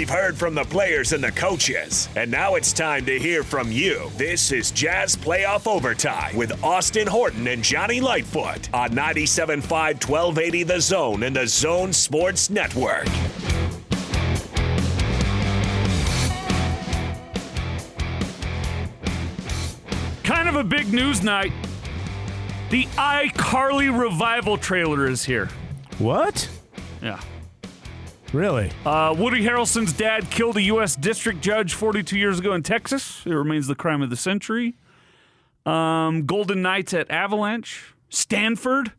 We've heard from the players and the coaches, and now it's time to hear from you. This is Jazz Playoff Overtime with Austin Horton and Jonni Lightfoot on 97.5 1280 The Zone and the Zone Sports Network. Kind of a big news night. The iCarly revival trailer is here. What? Yeah. Really? Uh, Woody Harrelson's dad killed a U.S. district judge 42 years ago in Texas. It remains the crime of the century. Um, Golden Knights at Avalanche. Stanford.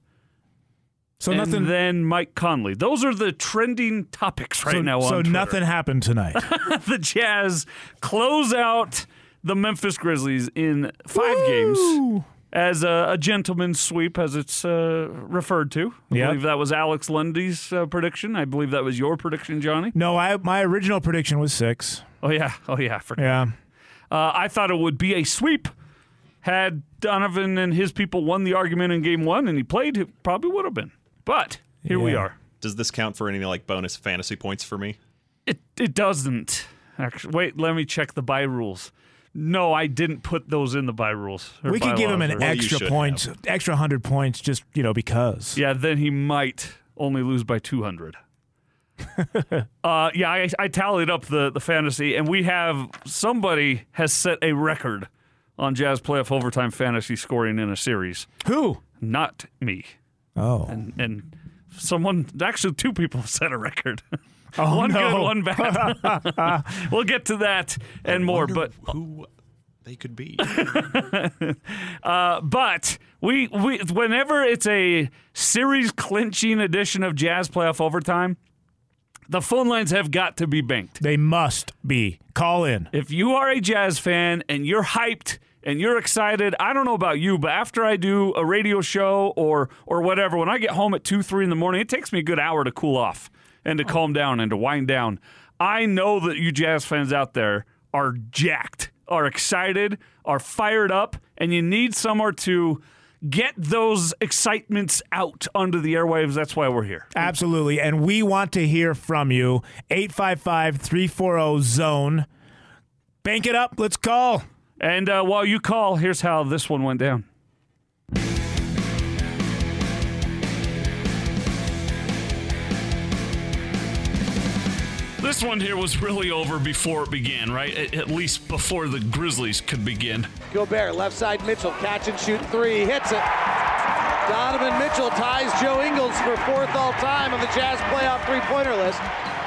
So and nothing. then Mike Conley. Those are the trending topics right so, now. On so Twitter. nothing happened tonight. the Jazz close out the Memphis Grizzlies in five games Woo! As a, a gentleman's sweep, as it's uh, referred to. I Yep. believe that was Alex Lundy's uh, prediction. I believe that was your prediction, Jonni. No, I my original prediction was six. Oh yeah, oh yeah. I forgot. Yeah. Uh, I thought it would be a sweep. Had Donovan and his people won the argument in game one, and he played, it probably would have been. But here we are. Does this count for any like bonus fantasy points for me? It it doesn't actually. Wait, let me check the buy rules. No, I didn't put those in the buy rules. We could give him an or- extra should points, extra hundred points, just you know because. Yeah, then he might only lose by 200. uh, yeah, I, I tallied up the, the fantasy, and we have somebody has set a record on Jazz playoff overtime fantasy scoring in a series. Who? Not me. Oh. And, and someone, actually, two people have set a record. Oh, one no. good, one bad. we'll get to that and more. But who they could be? Uh, but we we whenever it's a series clinching edition of Jazz Playoff Overtime, the phone lines have got to be banked. They must be. Call in. If you are a Jazz fan and you're hyped and you're excited, I don't know about you, but after I do a radio show or or whatever, when I get home at two, three in the morning, it takes me a good hour to cool off and to calm down and to wind down. I know that you Jazz fans out there are jacked, are excited, are fired up, and you need somewhere to get those excitements out onto the airwaves. That's why we're here. Absolutely. And we want to hear from you. 855 340 zone. Bank it up. Let's call. And uh, while you call, here's how this one went down. This one here was really over before it began, right? At, at least before the Grizzlies could begin. Gobert, left side Mitchell, catch and shoot three, hits it. Donovan Mitchell ties Joe Ingles for fourth all time on the Jazz playoff three pointer list.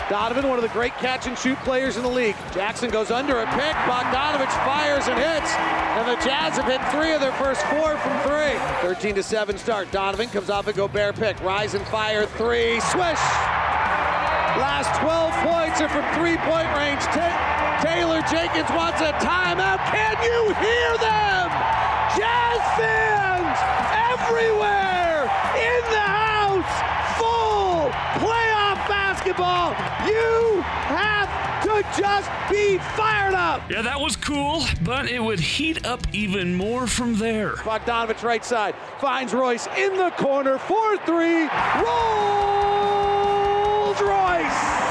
Donovan, one of the great catch and shoot players in the league. Jackson goes under a pick. Bogdanovich fires and hits. And the Jazz have hit three of their first four from three. 13 to 7 start. Donovan comes off a Gobert pick. Rise and fire three. Swish! Last 12 points are from three-point range. Ta- Taylor Jenkins wants a timeout. Can you hear them? Jazz fans everywhere in the house. Full playoff basketball. You have to just be fired up. Yeah, that was cool, but it would heat up even more from there. Bogdanovich right side finds Royce in the corner. 4-3. Rolls Royce.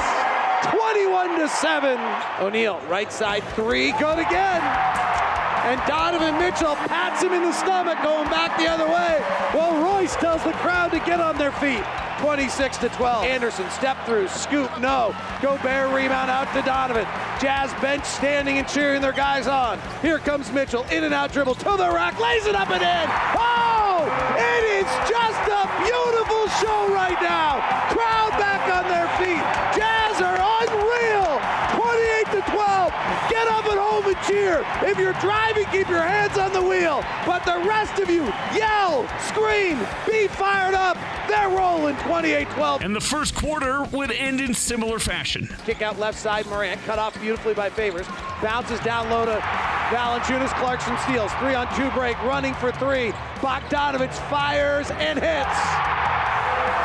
21 to 7. O'Neale right side three. Good again. And Donovan Mitchell pats him in the stomach going back the other way. Well, Royce tells the crowd to get on their feet. 26 to 12. Anderson step through, scoop, no. Gobert rebound out to Donovan. Jazz bench standing and cheering their guys on. Here comes Mitchell, in and out dribble to the rack, lays it up and in. Oh, it is just a beautiful show right now. Crowd back on their feet. Jazz are unreal. 28 to 12. Get up at home and cheer. If you're driving, keep your hands on the wheel. But the rest of you, yell, scream, be fired up. They're rolling 28 12. And the first quarter would end in similar fashion. Kick out left side, Morant cut off beautifully by Favors. Bounces down low to Valanciunas. Clarkson steals. Three on two break, running for three. Bogdanovich fires and hits.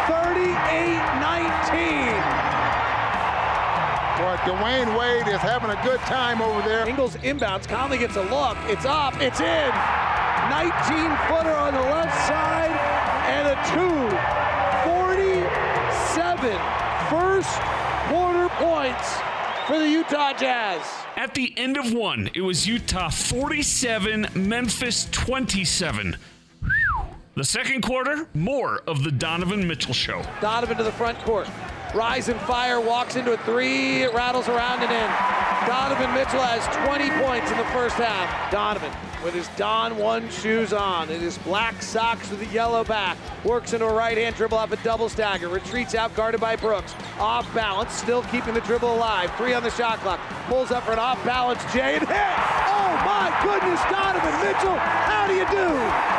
38-19. Boy, Dwyane Wade is having a good time over there. Ingles inbounds. Conley gets a look. It's up. It's in. 19 footer on the left side and a two. 47 first quarter points for the Utah Jazz. At the end of one, it was Utah 47, Memphis 27. The second quarter, more of the Donovan Mitchell show. Donovan to the front court. Rise and fire, walks into a three, it rattles around and in. Donovan Mitchell has 20 points in the first half. Donovan with his Don 1 shoes on and his black socks with a yellow back. Works into a right hand dribble off a double stagger. Retreats out, guarded by Brooks. Off balance, still keeping the dribble alive. Three on the shot clock. Pulls up for an off balance Jay and hit. Oh my goodness, Donovan Mitchell, how do you do?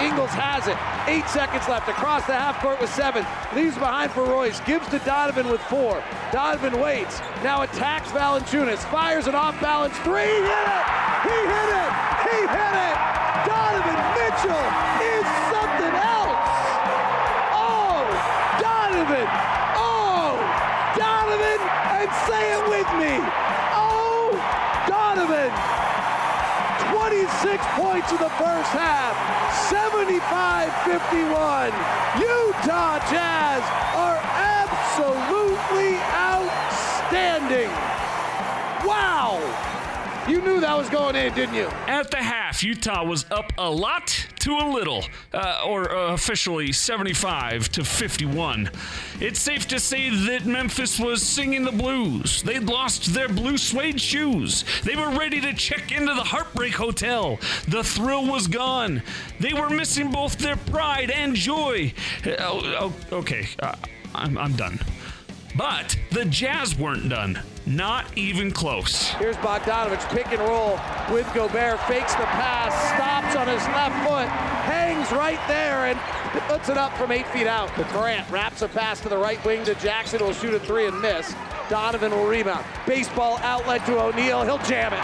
Ingles has it. Eight seconds left. Across the half court with seven. Leaves behind for Royce. Gives to Donovan with four. Donovan waits. Now attacks Valanciunas. Fires an off balance three. He hit it. He hit it. He hit it. Donovan Mitchell 26 points in the first half, 75-51. Utah Jazz are absolutely outstanding. Wow! You knew that was going in, didn't you? At the half, Utah was up a lot to a little, uh, or uh, officially 75 to 51. It's safe to say that Memphis was singing the blues. They'd lost their blue suede shoes. They were ready to check into the Heartbreak Hotel. The thrill was gone. They were missing both their pride and joy. Uh, oh, okay, uh, I'm, I'm done. But the Jazz weren't done. Not even close. Here's Bogdanovich, pick and roll with Gobert, fakes the pass, stops on his left foot, hangs right there, and puts it up from eight feet out. Morant wraps a pass to the right wing to Jackson, will shoot a three and miss. Donovan will rebound. Baseball outlet to O'Neale, he'll jam it.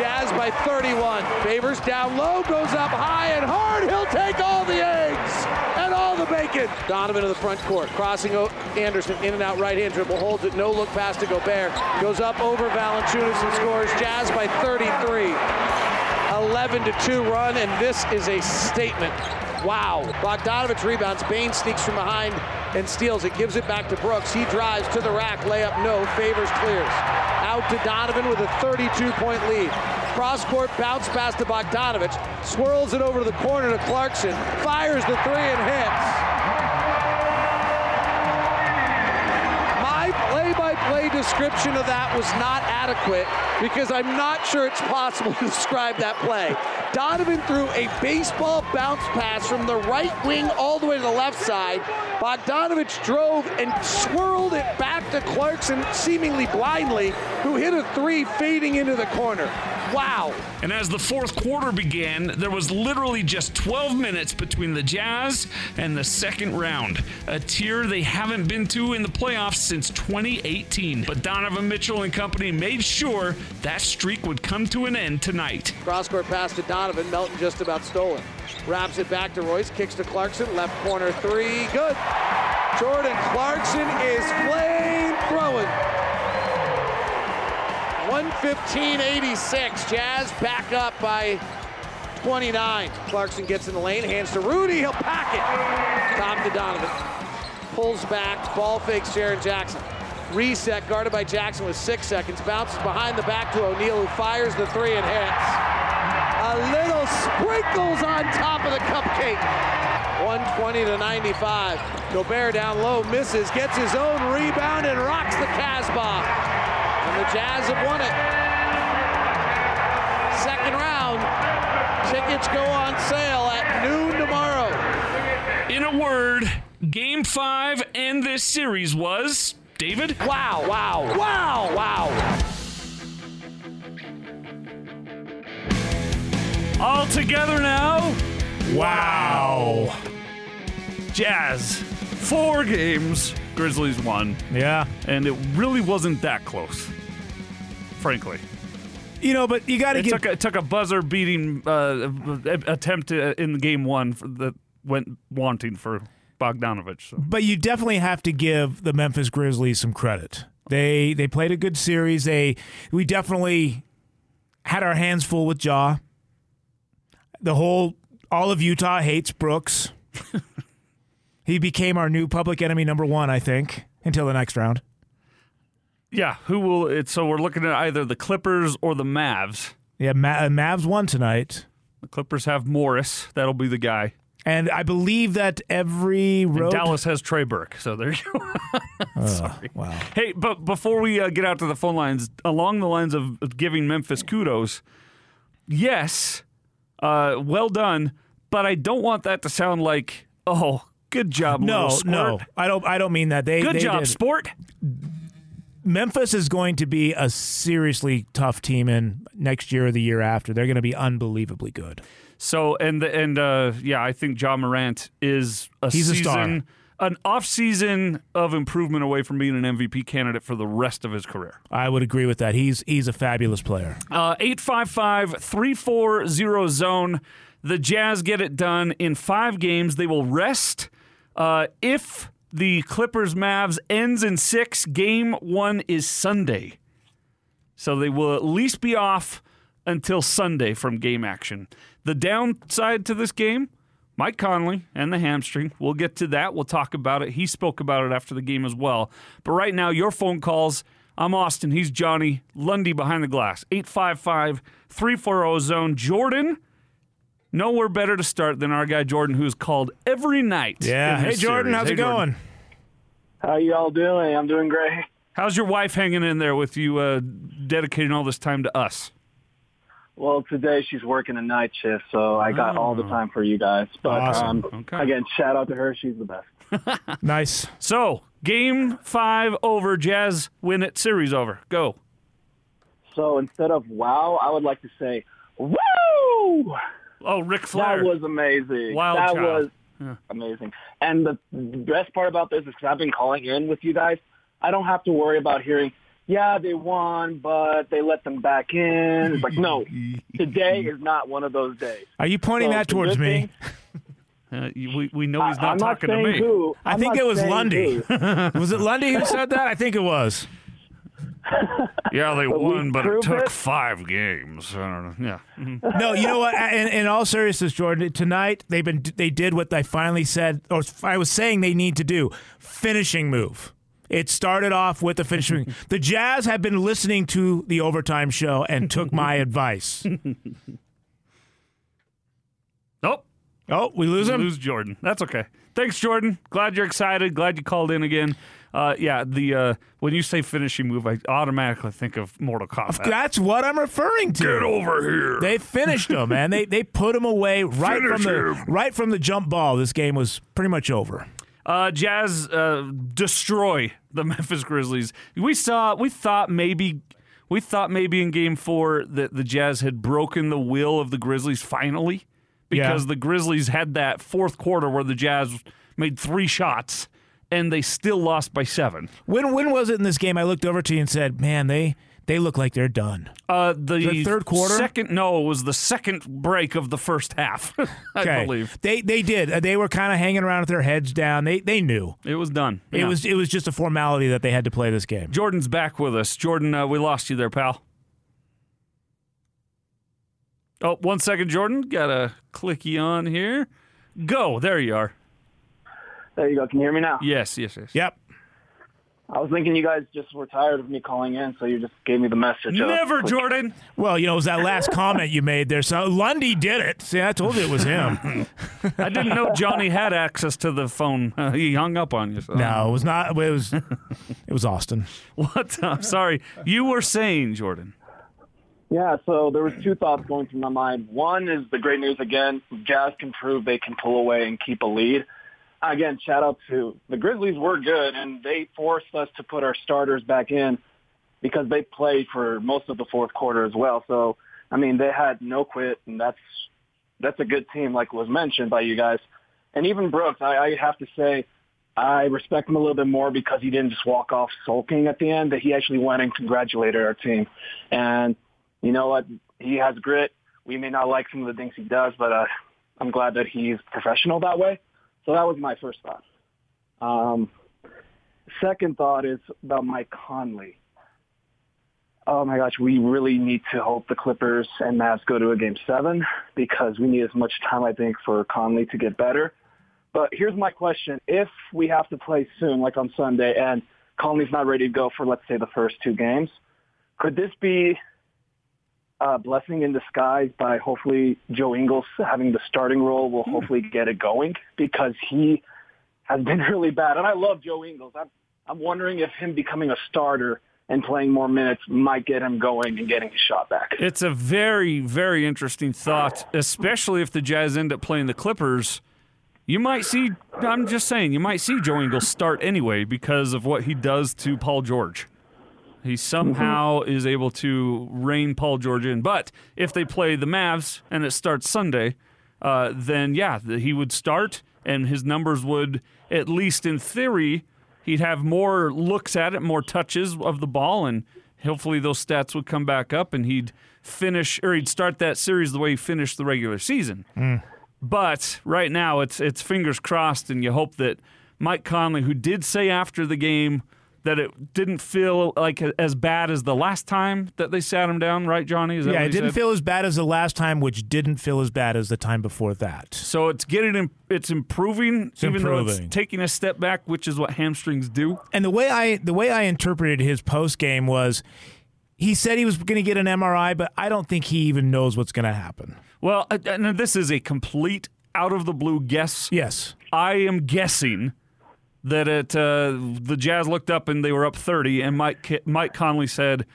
Jazz by 31. Favors down low, goes up high and hard. He'll take all the eggs the bacon. Donovan to the front court, crossing Anderson in and out right hand dribble, holds it, no look pass to Gobert. Goes up over Valanciunas and scores. Jazz by 33. 11 to 2 run, and this is a statement. Wow. Bogdanovich rebounds. Bane sneaks from behind and steals it. Gives it back to Brooks. He drives to the rack. Layup no. Favors clears. Out to Donovan with a 32-point lead. Cross court bounce pass to Bogdanovich. Swirls it over to the corner to Clarkson. Fires the three and hits. My play-by-play description of that was not adequate because I'm not sure it's possible to describe that play. Donovan threw a baseball bounce pass from the right wing all the way to the left side. Bogdanovich drove and swirled it back to Clarkson seemingly blindly, who hit a three fading into the corner. Wow. And as the fourth quarter began, there was literally just 12 minutes between the Jazz and the second round. A tier they haven't been to in the playoffs since 2018. But Donovan Mitchell and company made sure that streak would come to an end tonight. Cross court pass to Donovan. Melton just about stolen. Wraps it back to Royce. Kicks to Clarkson. Left corner three. Good. Jordan Clarkson is flame throwing. 115.86. Jazz back up by 29. Clarkson gets in the lane. Hands to Rudy. He'll pack it. Top to Donovan. Pulls back. Ball fakes Jaren Jackson. Reset guarded by Jackson with six seconds. Bounces behind the back to O'Neale, who fires the three and hits. A little sprinkles on top of the cupcake. 120 to 95. Gobert down low, misses, gets his own rebound, and rocks the Casbah. And the Jazz have won it. Second round. Tickets go on sale at noon tomorrow. In a word, game five and this series was. David? Wow, wow, wow, wow. All together now. Wow. Jazz. Four games. Grizzlies won. Yeah. And it really wasn't that close. Frankly. You know, but you got to give took a, it took a buzzer beating uh, attempt uh, in game one for, that went wanting for Bogdanovich. So. but you definitely have to give the Memphis Grizzlies some credit. They they played a good series. They we definitely had our hands full with Ja. The whole all of Utah hates Brooks. He became our new public enemy number one, I think, until the next round. Yeah, who will it? So we're looking at either the Clippers or the Mavs. Yeah, Ma- uh, Mavs won tonight. The Clippers have Morris. That'll be the guy. And I believe that every And road. Dallas has Trey Burke. So there you go. Sorry. wow. Hey, but before we uh, get out to the phone lines, along the lines of giving Memphis kudos, yes, uh, well done. But I don't want that to sound like, oh, good job, No, no, I don't. I don't mean that. They Good they job, did- sport. Memphis is going to be a seriously tough team in next year or the year after. They're going to be unbelievably good. So and the, and uh, yeah, I think Ja Morant is a He's a season, star. an off season of improvement away from being an MVP candidate for the rest of his career. I would agree with that. He's he's a fabulous player. Uh, 855 340 zone. The Jazz get it done in five games. They will rest. Uh, if the Clippers Mavs ends in six, game one is Sunday. So they will at least be off until Sunday from game action. The downside to this game, Mike Conley and the hamstring. We'll get to that. We'll talk about it. He spoke about it after the game as well. But right now, your phone calls. I'm Austin. He's Jonni. Lundy behind the glass. 855 340 zone. Jordan, nowhere better to start than our guy Jordan, who's called every night. Yeah. Hey Jordan, series. how's Hey, it Jordan. going? How y'all doing? I'm doing great. How's your wife hanging in there with you uh, dedicating all this time to us? Well, today she's working a night shift, so I got all the time for you guys. But Awesome. um, Okay. again, shout out to her. She's the best. Nice. So, game five over. Jazz win it. Series over. Go. So instead of wow, I would like to say woo. Oh, Ric Flair. That was amazing. Wild that child. was amazing. And the best part about this is because I've been calling in with you guys, I don't have to worry about hearing, yeah, they won, but they let them back in. It's like, no, today is not one of those days. Are you pointing So that towards me? Uh, we, we know he's I- not I'm talking not to saying me. Who. I I'm think it was Lundy. was it Lundy who said that? I think it was. Yeah, they won, but it took it. five games. I don't know. Yeah. No, you know what? In, in all seriousness, Jordan, tonight they've been they did what I finally said, or I was saying they need to do: finishing move. It started off with the finishing. the Jazz have been listening to the overtime show and took my advice. Nope. Oh, we lose him. Lose Jordan. That's okay. Thanks, Jordan. Glad you're excited. Glad you called in again. Uh, yeah, the uh, when you say finishing move, I automatically think of Mortal Kombat. That's what I'm referring to. Get over here. They finished him, man. They they put him away right Finish from the him. right from the jump ball. This game was pretty much over. Uh, Jazz uh, destroy the Memphis Grizzlies. We saw. We thought maybe. We thought maybe in Game Four that the Jazz had broken the will of the Grizzlies finally, because Yeah. the Grizzlies had that fourth quarter where the Jazz made three shots and they still lost by seven. When when was it in this game? I looked over to you and said, "Man, they they look like they're done." Uh, the, The third quarter? second. No, it was the second break of the first half. I Okay. believe they they did. Uh, They were kind of hanging around with their heads down. They they knew it was done. it Yeah. was it was just a formality that they had to play this game. Jordan's back with us. Jordan, uh, we lost you there, pal. Oh, one second, Jordan. Got to click you on here. Go. There you are. There you go. Can you hear me now? Yes, yes, yes. Yep. I was thinking you guys just were tired of me calling in, so you just gave me the message. of- Never, Jordan. Well, you know, it was that last comment you made there. So Lundy did it. See, I told you it was him. I didn't know Jonni had access to the phone. Uh, he hung up on you. So. no, it was not. It was it was Austin. What? I'm sorry. You were saying, Jordan. Yeah, so there was two thoughts going through my mind. One is the great news again. Jazz can prove they can pull away and keep a lead. Again, shout out to the Grizzlies were good and they forced us to put our starters back in because they played for most of the fourth quarter as well. So I mean they had no quit and that's that's a good team like was mentioned by you guys. And even Brooks, I, I have to say I respect him a little bit more because he didn't just walk off sulking at the end, that he actually went and congratulated our team. And you know what? He has grit. We may not like some of the things he does, but uh, I'm glad that he's professional that way. So that was my first thought. Um, second thought is about Mike Conley. Oh my gosh, we really need to hope the Clippers and Mavs go to a game seven because we need as much time, I think, for Conley to get better. But here's my question: If we have to play soon, like on Sunday, and Conley's not ready to go for, let's say, the first two games, could this be a blessing in disguise by hopefully Joe Ingles having the starting role will hmm. hopefully get it going because he has been really bad. And I love Joe Ingles. I'm, I'm wondering if him becoming a starter and playing more minutes might get him going and getting his shot back. It's a very, very interesting thought, especially if the Jazz end up playing the Clippers. You might see, I'm just saying, you might see Joe Ingles start anyway because of what he does to Paul George. He somehow is able to rein Paul George in. But if they play the Mavs and it starts Sunday, uh, then yeah, he would start and his numbers would, at least in theory, he'd have more looks at it, more touches of the ball, and hopefully those stats would come back up and he'd finish or he'd start that series the way he finished the regular season. But right now, it's it's fingers crossed, and you hope that Mike Conley, who did say after the game that it didn't feel like as bad as the last time that they sat him down, right, Jonni? Is that Yeah, it didn't said? feel as bad as the last time, which didn't feel as bad as the time before that. So it's getting it's improving, even though improving. it's taking a step back, which is what hamstrings do. And the way I the way I interpreted his post game was he said he was going to get an MRI, but I don't think he even knows what's going to happen. Well, uh, and this is a complete out of the blue guess. Yes. I am guessing that it uh, the Jazz looked up and they were up 30, and Mike Mike Conley said,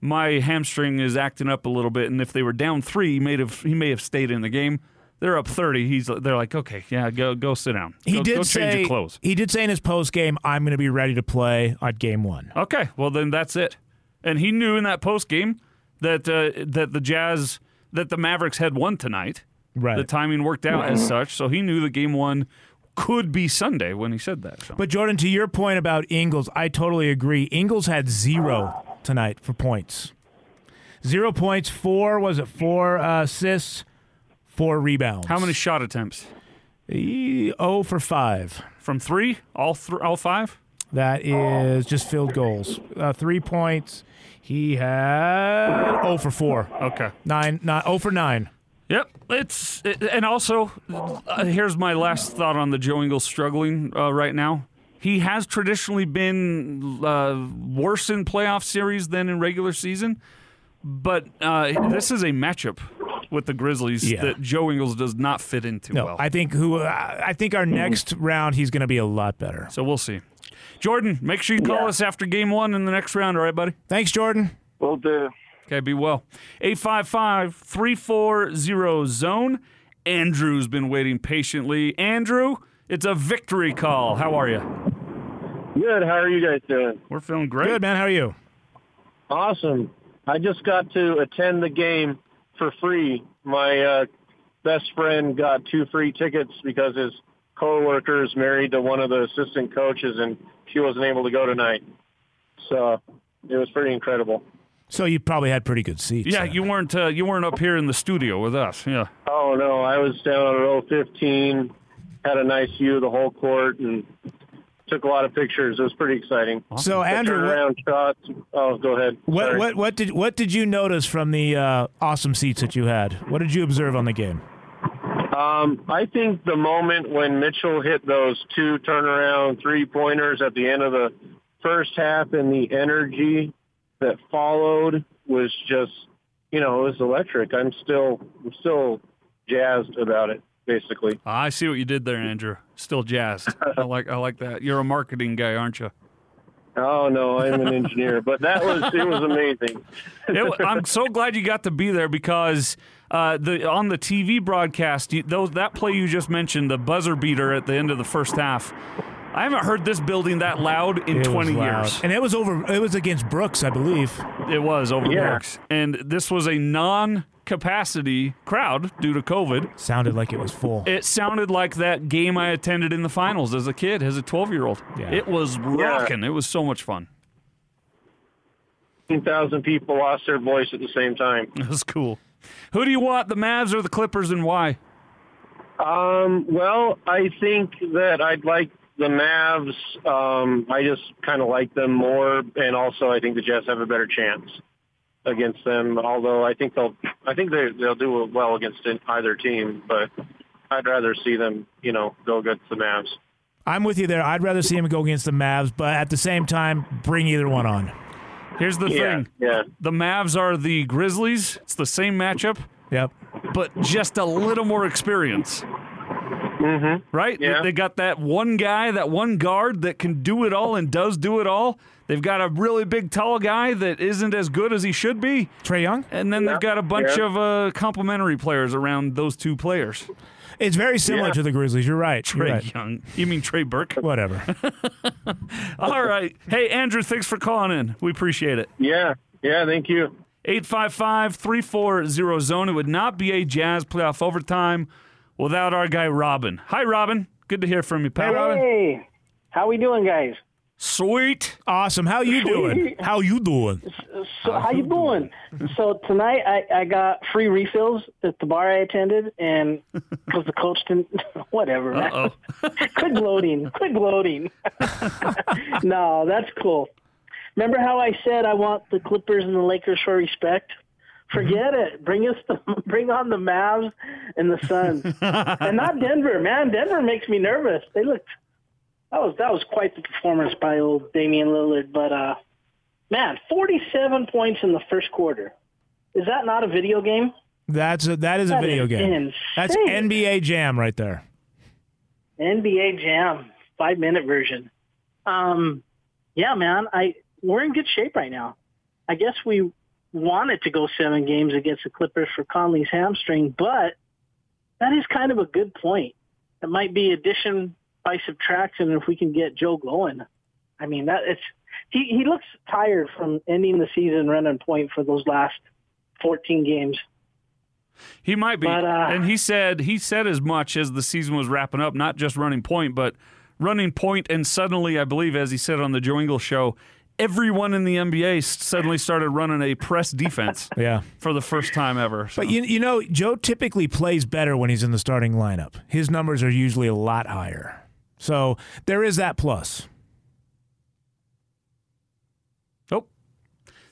"My hamstring is acting up a little bit, and if they were down three, he may have he may have stayed in the game." They're up 30. He's they're like, "Okay, yeah, go go sit down. He go, did go say change your clothes." he did say in his post game, "I'm going to be ready to play on game one." Okay, well then that's it. And he knew in that post game that uh, that the Jazz that the Mavericks had won tonight. Right. The timing worked out as such, so he knew the game one could be Sunday when he said that. So. But Jordan, to your point about Ingles, I totally agree. Ingles had zero tonight for points. Zero points. Four was it? Four uh, assists, four rebounds. How many shot attempts? He, oh for five. From three? All th- all five? That is just field goals. Uh, three points. He had oh for four. Okay. Nine. Not oh for nine. Yep. It's it, and also uh, here's my last thought on the Joe Ingles struggling uh, right now. He has traditionally been uh, worse in playoff series than in regular season, but uh, this is a matchup with the Grizzlies Yeah. that Joe Ingles does not fit into No, well. I think who I I think our next round he's going to be a lot better. so we'll see. Jordan, make sure you call Yeah. us after game one in the next round, all right, buddy? Thanks, Jordan. Will do. Okay, be well. 855 340 zone. Andrew's been waiting patiently. Andrew, it's a victory call. How are you? Good. How are you guys doing? We're feeling great. Good man. How are you? Awesome. I just got to attend the game for free. My uh, best friend got two free tickets because his coworker is married to one of the assistant coaches, and she wasn't able to go tonight. So it was pretty incredible. So you probably had pretty good seats. Yeah, then. you weren't uh, you weren't up here in the studio with us. Yeah. Oh no, I was down on row 15, had a nice view of the whole court, and took a lot of pictures. It was pretty exciting. So The Andrew, what, turnaround shots. Oh, go ahead. what Sorry. what what did what did you notice from the uh, awesome seats that you had? What did you observe on the game? Um, I think the moment when Mitchell hit those two turnaround three pointers at the end of the first half and the energy that followed was just, you know, it was electric. I'm still, I'm still jazzed about it, basically. I see what you did there, Andrew. Still jazzed. I like I like that. You're a marketing guy, aren't you? Oh no, I'm an engineer, but that was, it was amazing. It, I'm so glad you got to be there because uh, the on the TV broadcast, you, those that play you just mentioned, the buzzer beater at the end of the first half. I haven't heard this building that loud in It was 20 loud. years. and it was over. It was against Brooks, I believe. It was over Yeah. Brooks. And this was a non-capacity crowd due to COVID. Sounded like it was full. It sounded like that game I attended in the finals as a kid, as a 12-year-old. Yeah. It was rocking. It was so much fun. 10,000 people lost their voice at the same time. It was cool. Who do you want, the Mavs or the Clippers, and why? Um, well, I think that I'd like the Mavs. Um, I just kind of like them more, and also I think the Jets have a better chance against them. Although I think they'll, I think they they'll do well against either team. But I'd rather see them, you know, go against the Mavs. I'm with you there. I'd rather see them go against the Mavs, but at the same time, bring either one on. Here's the Yeah, thing: yeah. the Mavs are the Grizzlies. It's the same matchup, Yep. but just a little more experience. Mm-hmm. Right? They- Yeah. They got that one guy, that one guard that can do it all and does do it all. They've got a really big, tall guy that isn't as good as he should be. Trae Young? And then they've got a bunch Yeah. of uh, complementary players around those two players. It's very similar Yeah. to the Grizzlies. You're right. You're Trey right. Young. You mean Trey Burke? Whatever. All right. Hey, Andrew, thanks for calling in. We appreciate it. Yeah, yeah, thank you. 855 340 zone. It would not be a Jazz playoff overtime without our guy, Robin. Hi, Robin. Good to hear from you, pal. Robin. Hey, how we doing, guys? Sweet. awesome. How you doing? How you doing? So how you doing? so tonight I, I got free refills at the bar I attended, and because the coach didn't, whatever. man. Uh-oh. quit gloating. Quit gloating. no, that's cool. Remember how I said I want the Clippers and the Lakers for respect? Forget it. Bring us the bring on the Mavs and the Suns, and not Denver. Man, Denver makes me nervous. They looked that was that was quite the performance by old Damian Lillard. But uh, man, forty-seven points in the first quarter. Is that not a video game? That's a, that is a video is game. insane. That's NBA Jam right there. NBA Jam five-minute version. Um, yeah, man, I we're in good shape right now. I guess we wanted to go seven games against the Clippers for Conley's hamstring, but that is kind of a good point. It might be addition by subtraction if we can get Joe going. I mean, that it's he he looks tired from ending the season running point for those last 14 games. He might be. But, uh, and he said he said as much as the season was wrapping up, not just running point, but running point and suddenly, I believe, as he said on the Joe Ingles show, everyone in the NBA suddenly started running a press defense Yeah. for the first time ever. So. But you, you know, Joe typically plays better when he's in the starting lineup. His numbers are usually a lot higher. So there is that plus. Oh.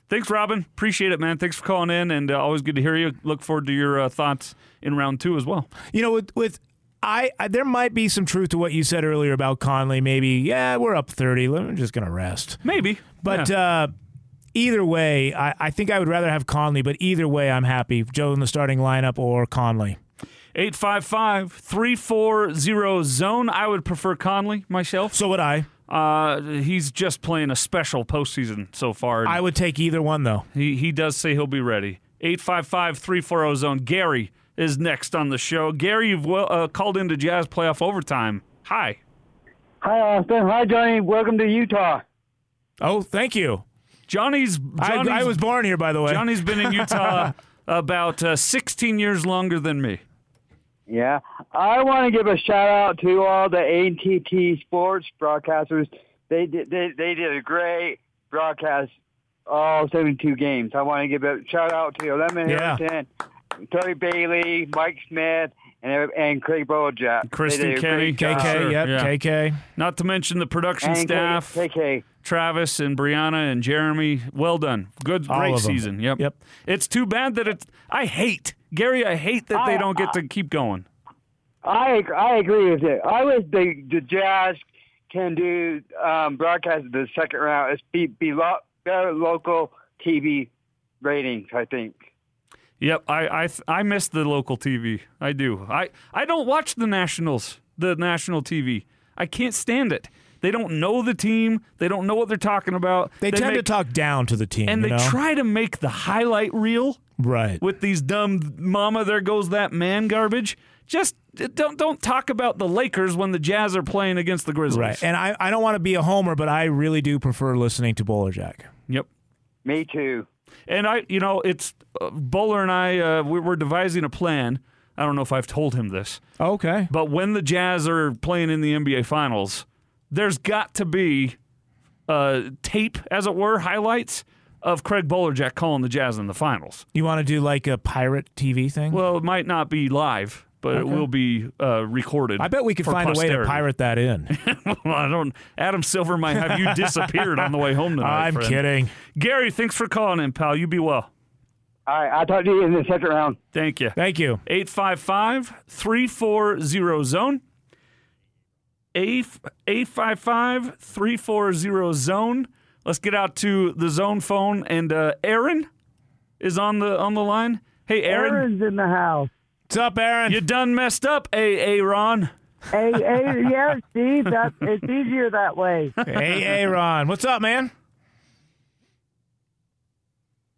Thanks, Robin. Appreciate it, man. Thanks for calling in, and uh, always good to hear you. Look forward to your uh, thoughts in round two as well. You know, with with I, I there might be some truth to what you said earlier about Conley. Maybe yeah, we're up thirty. I'm just gonna rest. Maybe, But Yeah. uh, either way, I, I think I would rather have Conley. But either way, I'm happy. Joe in the starting lineup or Conley. 855 340 zone. I would prefer Conley myself. So would I. Uh, he's just playing a special postseason so far. I would take either one though. He he does say he'll be ready. 855-340 zone. Gary is next on the show. Gary, you've well, uh, called into Jazz playoff overtime. Hi. Hi, Austin. Hi, Jonni. Welcome to Utah. Oh, thank you. Jonni's, I, Jonni's I was born here, by the way. Jonni's been in Utah about uh, 16 years longer than me. Yeah, I want to give a shout out to all the ATT Sports broadcasters. They did they, they did a great broadcast all 72 games. I want to give a shout out to Lemon Yeah. Harrington, Thurl Bailey, Mike Smith, and and Craig Bolerjack. Kristen They Kenny. KK, Sure, yep, yeah. KK. Not to mention the production And K- staff, KK. Travis and Brianna and Jeremy. Well done. Good, All great season. Yep. Yep. It's too bad that it's. I hate Gary. I hate that they don't get to keep going. I I agree with it. I wish the the Jazz can do um, broadcast the second round. It's be be lo- better local TV ratings. I think. Yep, I I I miss the local TV. I do. I I don't watch the nationals, the national TV. I can't stand it. They don't know the team. They don't know what they're talking about. They, tend to talk down to the team, and you they know? try to make the highlight reel right. with these dumb "Mama, there goes that man" garbage. Just don't don't talk about the Lakers when the Jazz are playing against the Grizzlies. Right. And I, I don't want to be a homer, but I really do prefer listening to Bolerjack. Yep. Me too. And I, you know, it's uh, Bowler and I. Uh, we, we're devising a plan. I don't know if I've told him this. Okay. But when the Jazz are playing in the NBA Finals, there's got to be uh, tape, as it were, highlights of Craig Bolerjack calling the Jazz in the Finals. You want to do like a pirate TV thing? Well, it might not be live, but it will be uh, recorded. I bet we could for find a way to pirate that in. well, I don't. Adam Silver might have you disappeared on the way home tonight. I'm friend. kidding. Gary, thanks for calling in, pal. You be well. All right, I'll talk to you in the second round. Thank you. Thank you. 855 340 zone. 855 340 zone. Let's get out to the zone phone. And uh, Aaron is on the on the line. Hey, Aaron. Aaron's in the house. What's up, Aaron? You done messed up, A. Ron. Hey, hey, yeah, Steve. That it's easier that way. Hey, Aaron. What's up, man?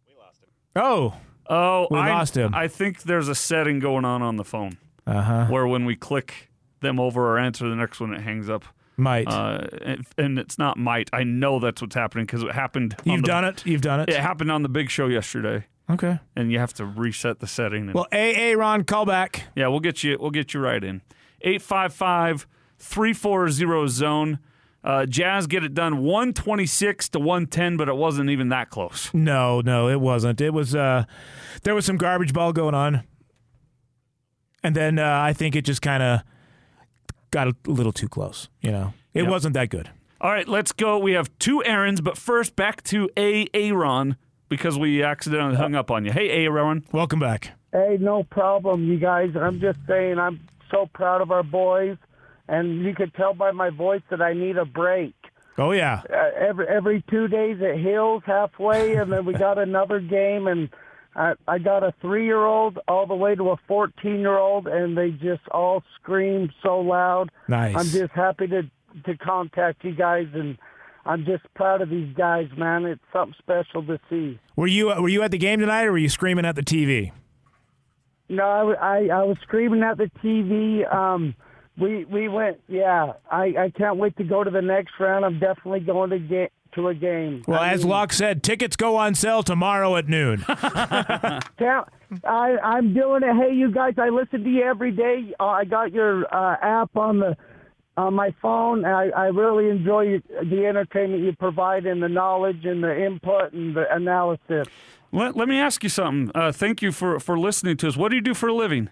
We lost him. Oh, Oh, We I, lost him. I think there's a setting going on on the phone uh huh. where when we click them over or answer the next one, it hangs up. Might. Uh, and, and it's not might. I know that's what's happening because it happened. on You've the- done it. You've done it. It happened on the big show yesterday, Okay. and you have to reset the setting. And, Well, AA Ron, call back. yeah, we'll get you. We'll get you right in. 855 340 zone. Uh, Jazz get it done 126 to 110, but it wasn't even that close. No, no, it wasn't. It was. uh There was some garbage ball going on, and then uh, I think it just kind of got a little too close. You know, it Yep. wasn't that good. All right, let's go. We have two errands, but first back to A. Aaron because we accidentally hung up on you. Hey, Aaron. Welcome back. Hey, no problem, you guys. I'm just saying, I'm so proud of our boys, and you could tell by my voice that I need a break. Oh yeah, Uh, every every two days it heals halfway, and then we got another game, and I, I got a three-year-old all the way to a 14-year-old, and they just all scream so loud. nice. I'm just happy to to contact you guys, and I'm just proud of these guys, man. It's something special to see. were you were you at the game tonight, or were you screaming at the TV? No, I I was screaming at the TV. Um, we we went. Yeah, I, I can't wait to go to the next round. I'm definitely going to get to a game. Well, I as mean, Locke said, tickets go on sale tomorrow at noon. I I'm doing it. Hey, you guys, I listen to you every day. Uh, I got your uh, app on the on my phone. I, I really enjoy the entertainment you provide and the knowledge and the input and the analysis. Let, let me ask you something. Uh, thank you for, for listening to us. What do you do for a living?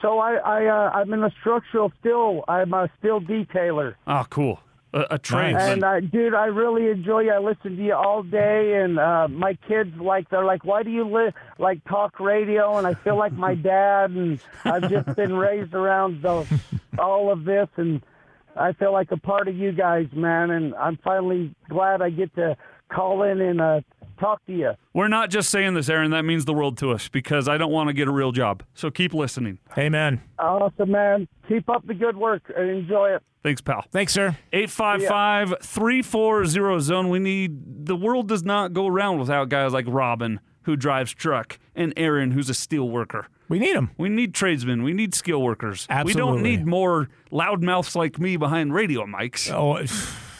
So I, I uh, I'm in a structural steel. I'm a steel detailer. Oh, cool. A, a trade. And uh, dude, I really enjoy you. I listen to you all day, and uh, my kids like they're like, "Why do you li- like talk radio?" And I feel like my dad, and I've just been raised around the, all of this, and I feel like a part of you guys, man. And I'm finally glad I get to call in and uh, talk to you. We're not just saying this, Aaron. That means the world to us because I don't want to get a real job. So keep listening. Amen. Awesome, man. Keep up the good work and enjoy it. Thanks, pal. Thanks, sir. 855 340 zone. We need the world does not go around without guys like Robin, who drives truck, and Aaron, who's a steel worker. We need them. We need tradesmen. We need skill workers. Absolutely. We don't need more loudmouths like me behind radio mics. Oh,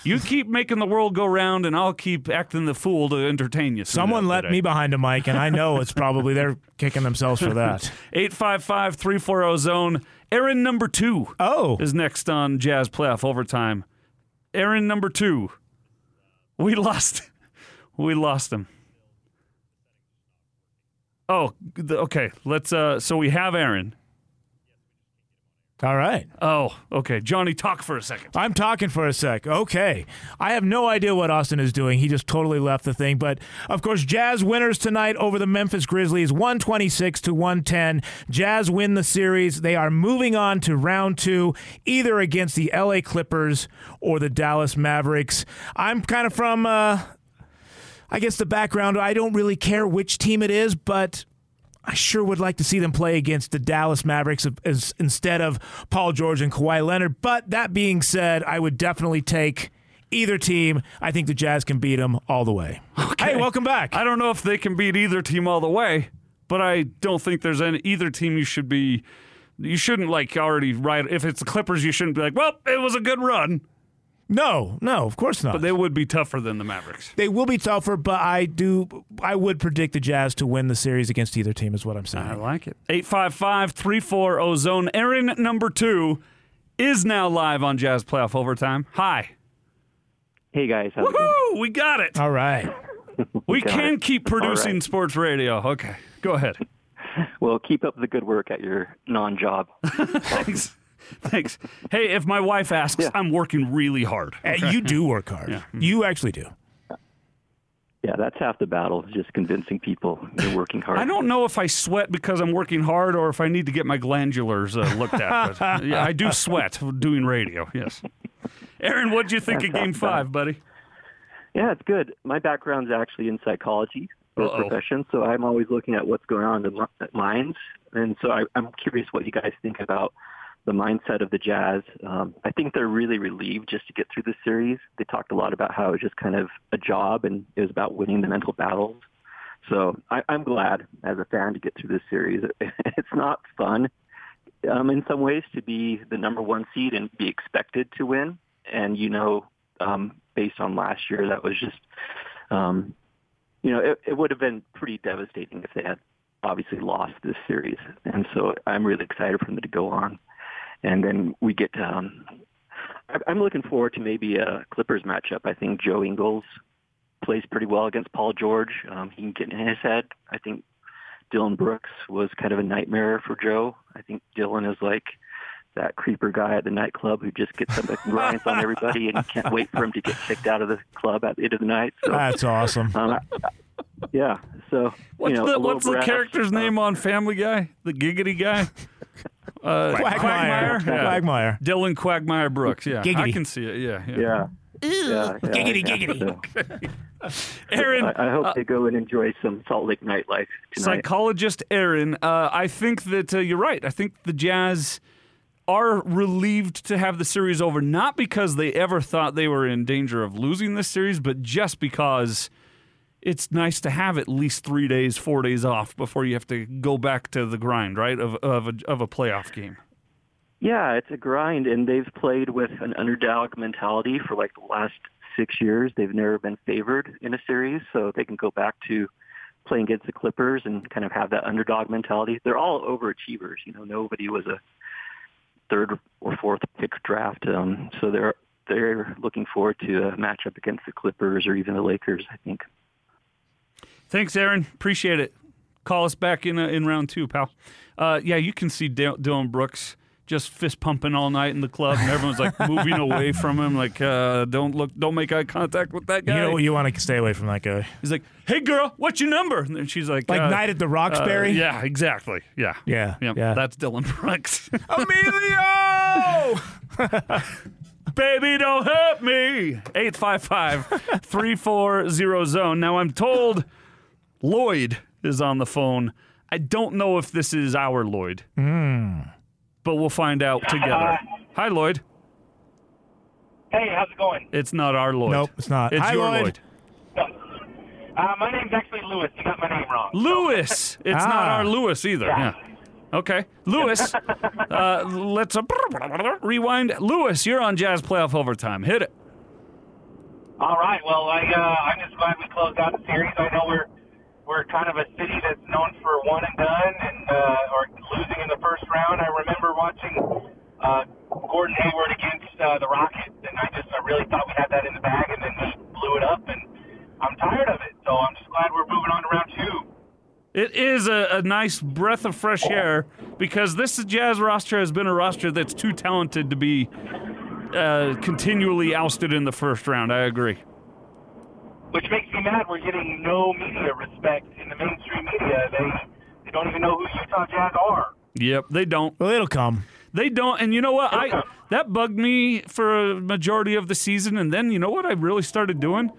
You keep making the world go round, and I'll keep acting the fool to entertain you. someone let today. me behind a mic, and I know it's probably they're kicking themselves for that. 855 340 zone. Aaron number two Oh, is next on Jazz Playoff Overtime. Aaron number two. We lost. We lost him. Oh, okay. Let's. Uh, so we have Aaron. All right. Oh, okay. Jonni, talk for a second. I'm talking for a sec. Okay. I have no idea what Austin is doing. He just totally left the thing. But of course, Jazz winners tonight over the Memphis Grizzlies, 126 to 110. Jazz win the series. They are moving on to round two, either against the LA Clippers or the Dallas Mavericks. I'm kind of from, uh, I guess, the background. I don't really care which team it is, but I sure would like to see them play against the Dallas Mavericks as, instead of Paul George and Kawhi Leonard. But that being said, I would definitely take either team. I think the Jazz can beat them all the way. Hey, welcome back. I don't know if they can beat either team all the way, but I don't think there's any either team you should be. You shouldn't like already right. If it's the Clippers, you shouldn't be like, well, it was a good run, No, no, of course not. but they would be tougher than the Mavericks. They will be tougher, but I do. I would predict the Jazz to win the series against either team. Is what I'm saying. I like it. 855 34 Ozone. Aaron number two is now live on Jazz Playoff Overtime. Hi. Hey guys, how's it? Woo! We got it. All right. We Got can it. keep producing right. sports radio. Okay. Go ahead. Well, keep up the good work at your non-job. Thanks. Thanks. Hey, if my wife asks, Yeah. I'm working really hard. Uh, You do work hard. Yeah. You actually do. Yeah, that's half the battle. is Just convincing people you're working hard. I don't know if I sweat because I'm working hard or if I need to get my glandulars uh, looked at. But yeah, I do sweat doing radio. Yes. Aaron, what do you think of Game Five, buddy? Yeah, it's good. My background's actually in psychology as a Uh-oh. profession, so I'm always looking at what's going on in the minds, and so I, I'm curious what you guys think about the mindset of the Jazz. Um, I think they're really relieved just to get through this series. They talked a lot about how it was just kind of a job and it was about winning the mental battles. So I, I'm glad as a fan to get through this series. It's not fun um, in some ways to be the number one seed and be expected to win. And you know, um, based on last year, that was just, um, you know, it, it would have been pretty devastating if they had obviously lost this series. And so I'm really excited for them to go on. And then we get, um, I- I'm looking forward to maybe a Clippers matchup. I think Joe Ingles plays pretty well against Paul George. Um, he can get in his head. I think Dillon Brooks was kind of a nightmare for Joe. I think Dillon is like that creeper guy at the nightclub who just gets up and grinds on everybody, and can't wait for him to get kicked out of the club at the end of the night. So, That's awesome. um, I- I- yeah. So What's you know, the What's the brash, character's name on Family Guy? The giggity guy. Uh, Quagmire. Quagmire. Dillon Quagmire Brooks. Yeah, I can see it. Yeah, yeah. Yeah. Yeah, yeah, Giggity, yeah. giggity. Aaron, I, I hope uh, they go and enjoy some Salt Lake nightlife tonight. psychologist Aaron, uh, I think that uh, you're right. I think the Jazz are relieved to have the series over, not because they ever thought they were in danger of losing this series, but just because it's nice to have at least three days, four days off before you have to go back to the grind, right, of of a, of a playoff game. Yeah, it's a grind, and they've played with an underdog mentality for like the last six years. They've never been favored in a series, so they can go back to playing against the Clippers and kind of have that underdog mentality. They're all overachievers. You know, nobody was a third or fourth pick draft, um, so they're they're looking forward to a matchup against the Clippers or even the Lakers. I think. Thanks, Aaron. Appreciate it. Call us back in uh, in round two, pal. Uh, yeah, you can see Dillon Brooks just fist pumping all night in the club, and everyone's like moving away from him, like uh, don't look, don't make eye contact with that guy. You know? You want to stay away from that guy. He's like, "Hey, girl, what's your number?" And then she's like, Like uh, Night at the Roxbury? uh, yeah, exactly. Yeah, Yeah, yeah. That's Dillon Brooks. Emilio! Baby, don't hurt me. 855 340 zone. Now, I'm told Lloyd is on the phone. I don't know if this is our Lloyd, but we'll find out together. Hi, Lloyd. Hey, how's it going? It's not our Lloyd. Nope, it's not. It's Hi, your Lloyd. Lloyd. Uh, my name's actually Lewis. You got my name wrong. Lewis. It's not Ah. our Lewis either. Yeah. Okay. Lewis, uh, let's uh, rewind. Lewis, you're on Jazz Playoff Overtime. Hit it. All right. Well, I, uh, I'm just glad we closed out the series. I know we're we're kind of a city that's known for one and done and uh, or losing in the first round. I remember watching uh, Gordon Hayward against uh, the Rockets, and I just I really thought we had that in the bag, and then he blew it up, and I'm tired of it. So I'm just glad we're moving on to round two. It is a, a nice breath of fresh air because this Jazz roster has been a roster that's too talented to be uh, continually ousted in the first round. I agree. Which makes me mad. We're getting no media respect in the mainstream media. They they don't even know who Utah Jazz are. Yep, they don't. Well, it'll come. They don't. And you know what? I that bugged me for a majority of the season. And then you know what I really started doing?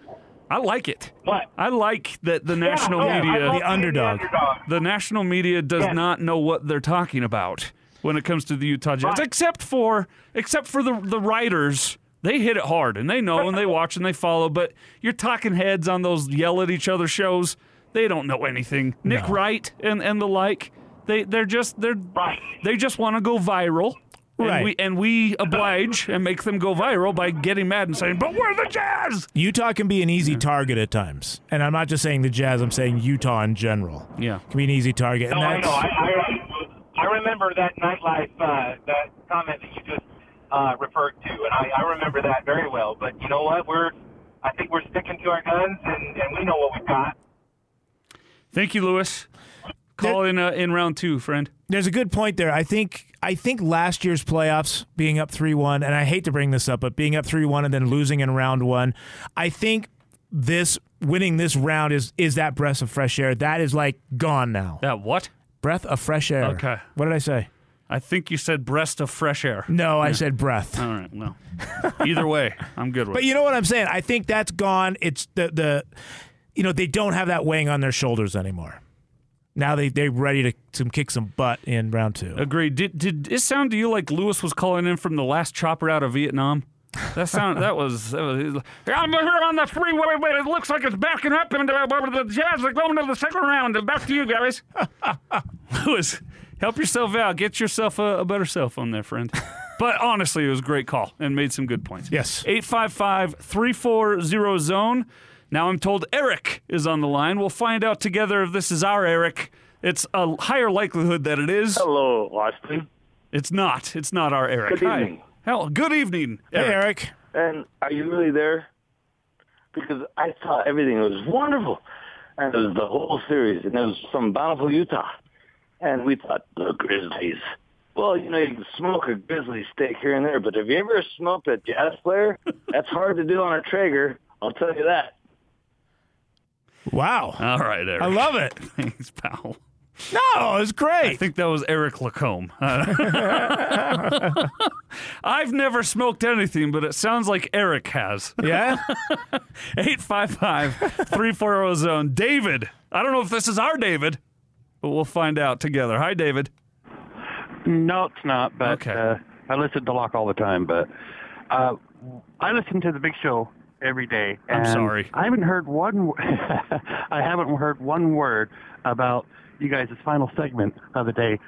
I like it. What? I like that the national no, I media, love being the underdog. the national media does Yes. not know what they're talking about when it comes to the Utah Jazz, except for except for the the writers. They hit it hard and they know and they watch and they follow. But you're talking heads on those yell at each other shows. They don't know anything. Nick Wright and, and the like. They they're just they're they just want to go viral. And Right. we and we oblige and make them go viral by getting mad and saying, "But we're the Jazz." Utah can be an easy target at times, and I'm not just saying the Jazz. I'm saying Utah in general. Yeah, can be an easy target. No, and I know. I, I I remember that nightlife uh, that comment that you just uh, referred to, and I, I remember that very well. But you know what? We're I think we're sticking to our guns, and, and we know what we've got. Thank you, Lewis. Call in uh, in round two, friend. There's a good point there. I think I think last year's playoffs being up three one, and I hate to bring this up, but being up three one and then losing in round one, I think this winning this round is is that breath of fresh air. That is like gone now. That what? Breath of fresh air. Okay. What did I say? I think you said breast of fresh air. No, I said breath. All right, no. Either way, I'm good with But it. you know what I'm saying? I think that's gone. It's the the you know, they don't have that weighing on their shoulders anymore. Now they they're ready to some kick some butt in round two. Agreed. Did did it sound to you like Lewis was calling in from the last chopper out of Vietnam? That sound that was, that was I'm here on the freeway, but it looks like it's backing up, and uh, the Jazz are going to the second round. Back to you guys. Lewis, help yourself out. Get yourself a, a better cell phone there, friend. But honestly, it was a great call and made some good points. Yes. 855 340 zone. Now I'm told Eric is on the line. We'll find out together if this is our Eric. It's a higher likelihood that it is. Hello, Austin. It's not. It's not our Eric. Good Hi. evening. Hell, good evening, Eric. And are you really there? Because I thought everything It was wonderful. And it was the whole series. And it was from Bountiful, Utah. And we thought, the Grizzlies. Well, you know, you can smoke a Grizzly steak here and there, but have you ever smoked a jazz player? That's hard to do on a Traeger. I'll tell you that. Wow. All right, Eric. I love it. Thanks, pal. No, it was great. I think that was Eric Lacombe. I've never smoked anything, but it sounds like Eric has. Yeah? 855 340 zone. David. I don't know if this is our David, but we'll find out together. Hi, David. No, it's not. But uh, I listen to Locke all the time. But uh, I listen to the Big Show every day. I'm sorry. I haven't heard one. I haven't heard one word about you guys' final segment of the day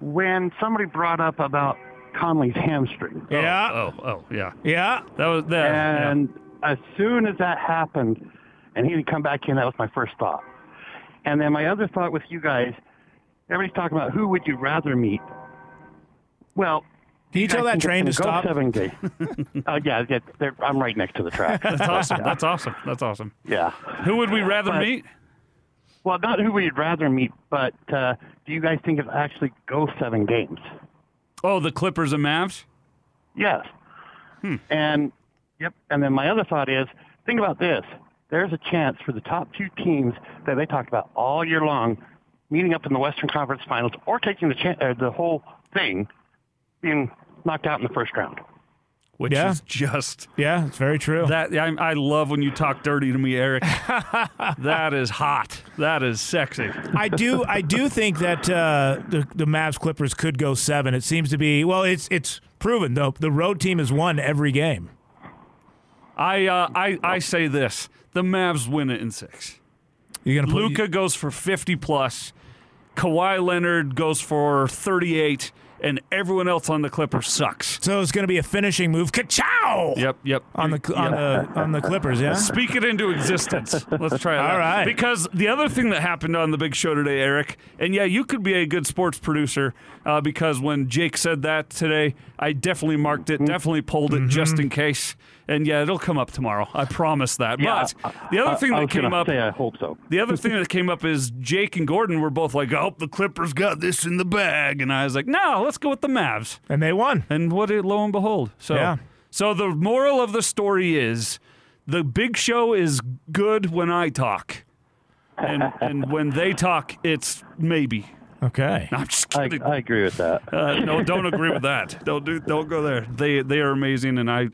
when somebody brought up about Conley's hamstring. Yeah. Oh, oh, yeah. Yeah. That was that. yeah. And as soon as that happened, and he didn't come back in, that was my first thought. And then my other thought with you guys, everybody's talking about who would you rather meet. Well, Can you tell that train to stop? go Seven day. uh, yeah, yeah I'm right next to the track. That's awesome. That's awesome. That's awesome. Yeah. Who would we rather But- meet? Well, not who we'd rather meet, but uh, do you guys think it'll actually go seven games? Oh, the Clippers and Mavs? Yes. Hmm. And yep. And then my other thought is, think about this. There's a chance for the top two teams that they talked about all year long, meeting up in the Western Conference Finals or taking the chan uh, the whole thing, being knocked out in the first round. Which Yeah. is just Yeah, it's very true. that. I, I love when you talk dirty to me, Eric. that is hot. That is sexy. I do I do think that uh, the the Mavs Clippers could go seven. It seems to be well. It's it's proven though. The road team has won every game. I uh, I I say this: the Mavs win it in six. You're gonna put Luka goes for fifty plus. Kawhi Leonard goes for thirty-eight, and everyone else on the Clippers sucks. So it's going to be a finishing move. Ka-chow! Yep, yep. On the on Yep. the on the Clippers, yeah. Speak it into existence. Let's try that. All right. Because the other thing that happened on the big show today, Eric, and yeah, you could be a good sports producer uh, because when Jake said that today, I definitely marked it, definitely pulled it just in case. And yeah, it'll come up tomorrow. I promise that. Yeah, but the other thing that came up. I hope so. The other thing that came up is Jake and Gordon were both like, "I hope the Clippers got this in the bag," and I was like, "No, let's go with the Mavs." And they won. And what? It, lo and behold, so Yeah. so the moral of the story is, the Big Show is good when I talk, and and when they talk, it's maybe. Okay. No, I'm just I, kidding. I agree with that. Uh, no, don't agree with that. Don't do. Don't go there. They they are amazing, and I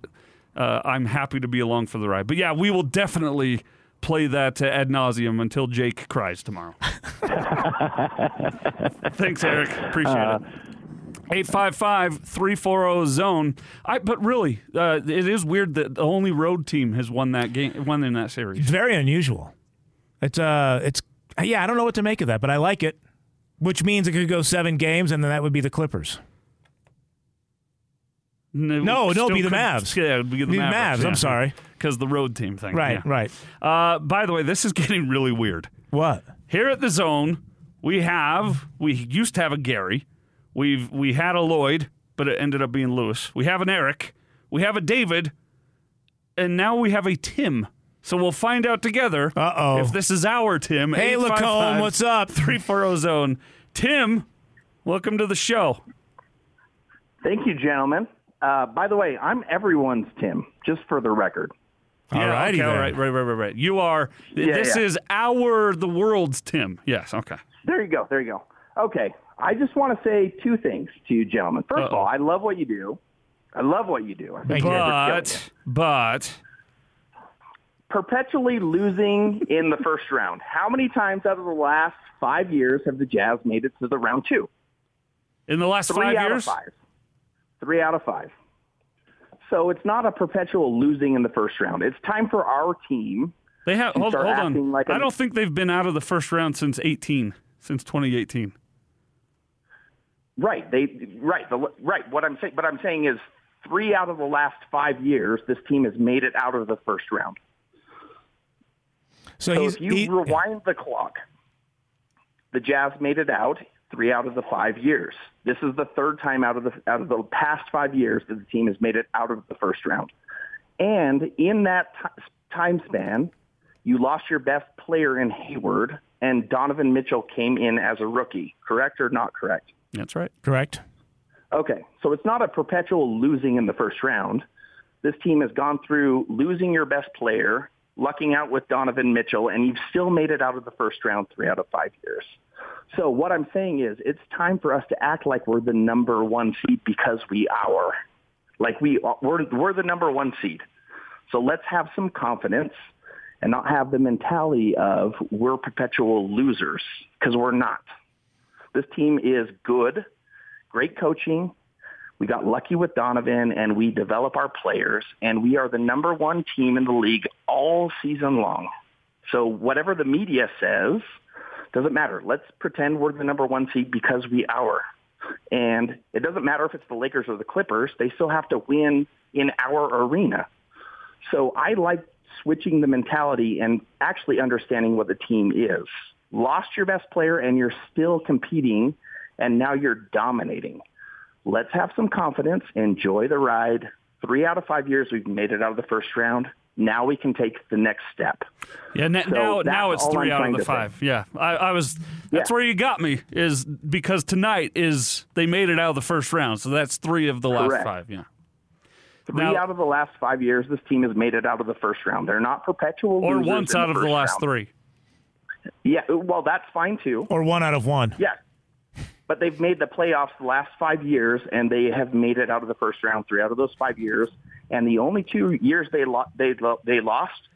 uh, I'm happy to be along for the ride. But yeah, we will definitely play that uh, ad nauseum until Jake cries tomorrow. Thanks, Eric. Appreciate it. 855-340 zone. I but really, uh, it is weird that the only road team has won that game, won in that series. It's very unusual. It's uh, it's yeah. I don't know what to make of that, but I like it. Which means it could go seven games, and then that would be the Clippers. No, no, be the Mavs. Yeah, it'd be the Be Mavericks, Mavs, I'm sorry. because the road team thing. Right, yeah. right. Uh, by the way, this is getting really weird. What? Here at the zone, we have we used to have a Gary. We've we had a Lloyd, but it ended up being Lewis. We have an Eric. We have a David, and now we have a Tim. So we'll find out together Uh-oh. if this is our Tim. Hey, Lacombe, what's up? 340 zone. Tim, welcome to the show. Thank you, gentlemen. Uh, by the way, I'm everyone's Tim, just for the record. Yeah, Alrighty okay, then. all right, right, right, right, right. You are. Yeah, this yeah. is our the world's Tim. Yes. Okay. There you go. There you go. Okay. I just want to say two things to you, gentlemen. 1st of all, I love what you do. I love what you do. I think you're. But but perpetually losing in the first round. How many times out of the last five years have the Jazz made it to the round two? in the last Three five out years, of five. Three out of five. So it's not a perpetual losing in the first round. It's time for our team. they have. Hold, hold on. Like a- don't think they've been out of the first round since 18, since 2018. Right. They right. The, right. What I'm saying, but I'm saying is three out of the last five years, this team has made it out of the first round. So, So he's if you he- rewind the clock, the Jazz made it out three out of the five years. This is the third time out of the out of the past five years that the team has made it out of the first round. And in that ti time span, you lost your best player in Hayward, and Donovan Mitchell came in as a rookie. Correct or not correct? That's right. correct. Okay, so it's not a perpetual losing in the first round. This team has gone through losing your best player, lucking out with Donovan Mitchell, and you've still made it out of the first round three out of five years. So what I'm saying is it's time for us to act like we're the number one seed because we are. Like we we're, we're the number one seed. So let's have some confidence and not have the mentality of we're perpetual losers because we're not. This team is good, great coaching. We got lucky with Donovan and we develop our players and we are the number one team in the league all season long. So whatever the media says doesn't matter. Let's pretend we're the number one seed because we are. And it doesn't matter if it's the Lakers or the Clippers. They still have to win in our arena. So I like switching the mentality and actually understanding what the team is. Lost your best player and you're still competing and now you're dominating. Let's have some confidence, enjoy the ride. Three out of five years we've made it out of the first round. Now we can take the next step. Yeah, na- So now now it's three I'm out of the to say. five. Yeah, I, I was. That's where you got me is because tonight is they made it out of the first round, so that's three of the last five. Yeah, Three Now- out of the last five years, this team has made it out of the first round. They're not perpetual or losers once in out of the last round. three. Yeah, well, that's fine too. Or one out of one. Yeah. But they've made the playoffs the last five years, and they have made it out of the first round three out of those five years. And the only two years they lo- they lo- they lost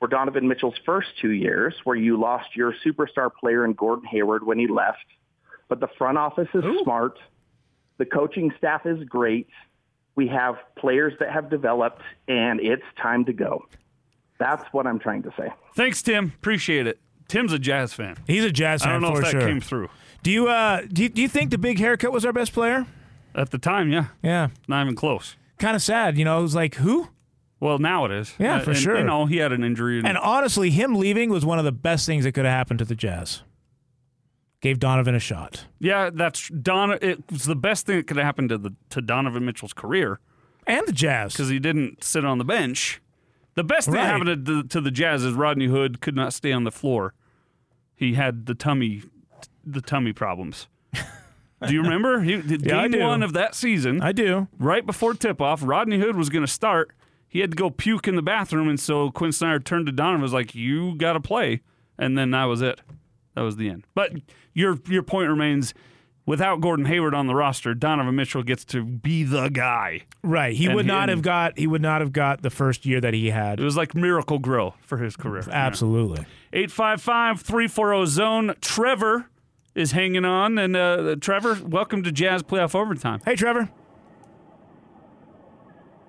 were Donovan Mitchell's first two years, where you lost your superstar player in Gordon Hayward when he left. But the front office is smart. The coaching staff is great. We have players that have developed, and it's time to go. That's what I'm trying to say. Thanks, Tim. Appreciate it. Tim's a Jazz fan. He's a Jazz fan. I don't know for if that sure. came through Do you uh do you, do you think the big haircut was our best player? at the time. Yeah, Yeah. not even close. Kind of sad, you know. It was like who? Well, now it is. Yeah, Uh, for and, sure. You know, he had an injury. And, And honestly, him leaving was one of the best things that could have happened to the Jazz. Gave Donovan a shot. yeah, that's Don. It was the best thing that could have happened to the to Donovan Mitchell's career And the Jazz. because he didn't sit on the bench. The best thing Right. that happened to, to the Jazz is Rodney Hood could not stay on the floor. He had the tummy, the tummy problems. Do you remember? He, Yeah, game one of that season, I do. right before tip off, Rodney Hood was going to start. He had to go puke in the bathroom, and so Quin Snyder turned to Donovan and was like, "You got to play," and then that was it. That was the end. But your your point remains. Without Gordon Hayward on the roster, Donovan Mitchell gets to be the guy. Right. He And would not him- have got he would not have got the first year that he had. It was like miracle grow for his career. Absolutely. 855 340 zone. Trevor is hanging on. And uh, Trevor, welcome to Jazz Playoff Overtime. Hey Trevor.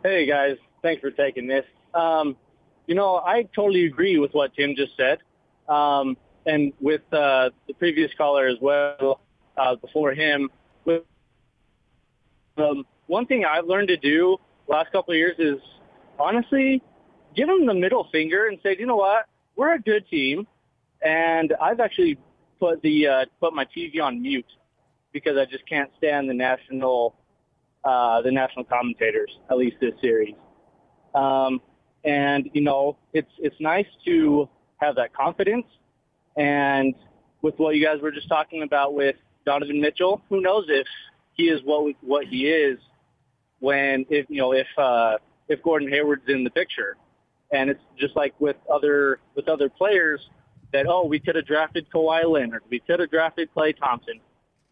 Hey guys, thanks for taking this. Um, you know, I totally agree with what Tim just said, um, and with uh, the previous caller as well uh, before him. With um, one thing I've learned to do last couple of years is honestly give them the middle finger and say, you know what, we're a good team, and I've actually put the uh, put my TV on mute because I just can't stand the national uh, the national commentators, at least this series. Um, and you know, it's it's nice to have that confidence. And with what you guys were just talking about with Donovan Mitchell, who knows if he is what we, what he is when if you know if uh, if Gordon Hayward's in the picture. And it's just like with other with other players that oh we could have drafted Kawhi Leonard, we could have drafted Klay Thompson.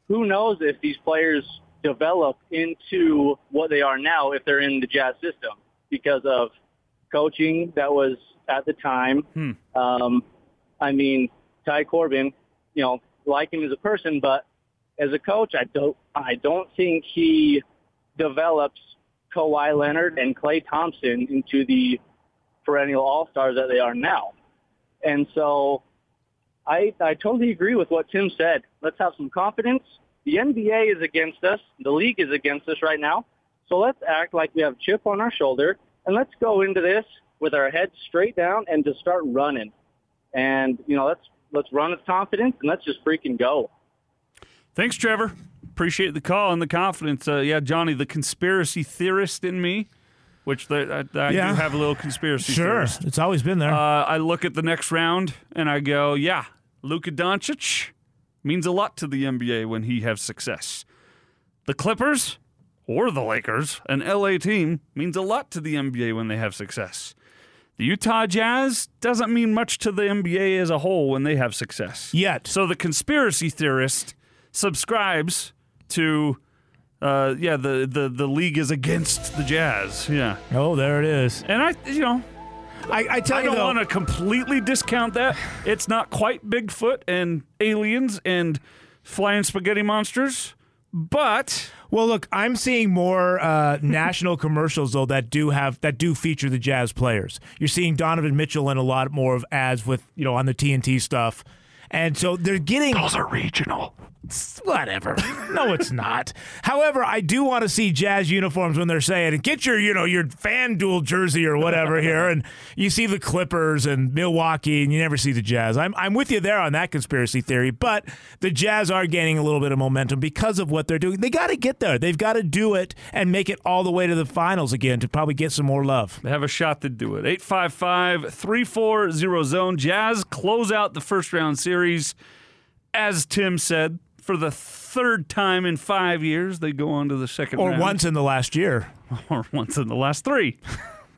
Who knows if these players develop into what they are now if they're in the Jazz system because of coaching that was at the time. Hmm. Um, I mean, Ty Corbin, you know, like him as a person, but as a coach, I don't I don't think he develops Kawhi Leonard and Klay Thompson into the perennial all stars that they are now. And so I I totally agree with what Tim said. Let's have some confidence. The NBA is against us. The league is against us right now. So let's act like we have chip on our shoulder and let's go into this with our heads straight down and just start running. And you know, let's let's run with confidence and let's just freaking go. Thanks, Trevor. Appreciate the call and the confidence. Uh, yeah, Jonni, the conspiracy theorist in me, which the, I, I Yeah. do have a little conspiracy Sure, theorist. it's always been there. Uh, I look at the next round and I go, yeah, Luka Doncic means a lot to the NBA when he has success. The Clippers or the Lakers, an LA team, means a lot to the NBA when they have success. The Utah Jazz doesn't mean much to the NBA as a whole when they have success. Yet. So the conspiracy theorist subscribes to uh, yeah, the, the, the league is against the Jazz. Yeah. Oh, there it is. And I you know I, I tell you I you don't though- want to completely discount that. It's not quite Bigfoot and aliens and flying spaghetti monsters, but Well, look, I'm seeing more uh, national commercials though that do have that do feature the Jazz players. You're seeing Donovan Mitchell in a lot more of ads with you know on the TNT stuff, and so they're getting those are regional. Whatever. No, it's not. However, I do want to see Jazz uniforms when they're saying, "Get your, you know, your FanDuel jersey or whatever here," and you see the Clippers and Milwaukee, and you never see the Jazz. I'm I'm with you there on that conspiracy theory, but the Jazz are gaining a little bit of momentum because of what they're doing. They got to get there. They've got to do it and make it all the way to the finals again to probably get some more love. they have a shot to do it. 855 340 zone. Jazz close out the first round series. As Tim said, for the third time in five years, they go on to the second Or round. once in the last year. or once in the last three.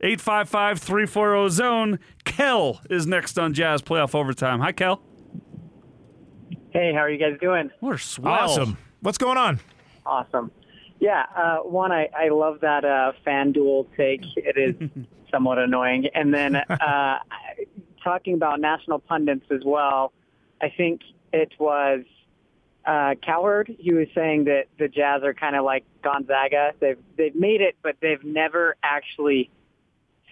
855 340 zone. Kel is next on Jazz Playoff Overtime. Hi, Kel. Hey, how are you guys doing? We're swell. Awesome. What's going on? Awesome. Yeah, uh, one, I, I love that uh, FanDuel take. It is somewhat annoying. And then uh, talking about national pundits as well, I think it was uh, Cowherd. He was saying that the Jazz are kind of like Gonzaga. They've they've made it, but they've never actually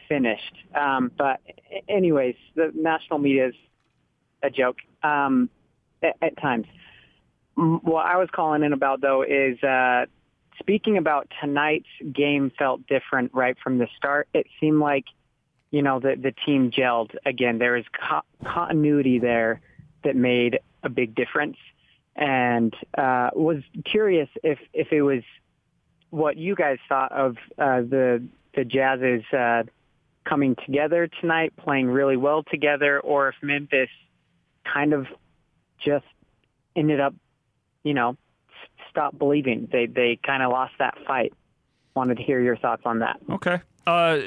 finished. Um, but anyways, the national media is a joke um, at, at times. What I was calling in about though is uh, speaking about tonight's game felt different right from the start. It seemed like you know the the team gelled again. There was co- continuity there that made a big difference, and uh, was curious if if it was what you guys thought of uh, the the Jazz's uh, coming together tonight, playing really well together, or if Memphis kind of just ended up, you know, stopped believing. They they kind of lost that fight. Wanted to hear your thoughts on that. Okay. Uh,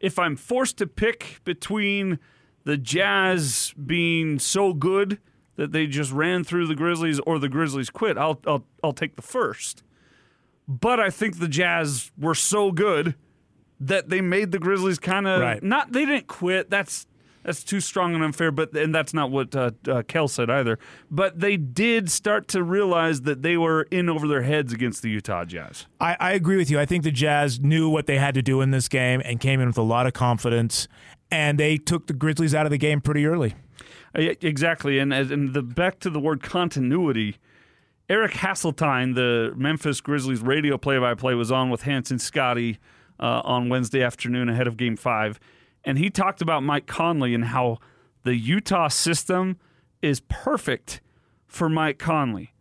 if I'm forced to pick between the Jazz being so good that they just ran through the Grizzlies or the Grizzlies quit, I'll I'll, I'll take the first. But I think the Jazz were so good that they made the Grizzlies kind of Right. not. They didn't quit. That's that's too strong and unfair. But and that's not what uh, uh, Kel said either. But they did start to realize that they were in over their heads against the Utah Jazz. I, I agree with you. I think the Jazz knew what they had to do in this game and came in with a lot of confidence, and they took the Grizzlies out of the game pretty early. Uh, exactly, and and the back to the word continuity. Eric Hasseltine, the Memphis Grizzlies radio play-by-play, was on with Hans and Scotty uh, on Wednesday afternoon ahead of Game Five, and he talked about Mike Conley and how the Utah system is perfect for Mike Conley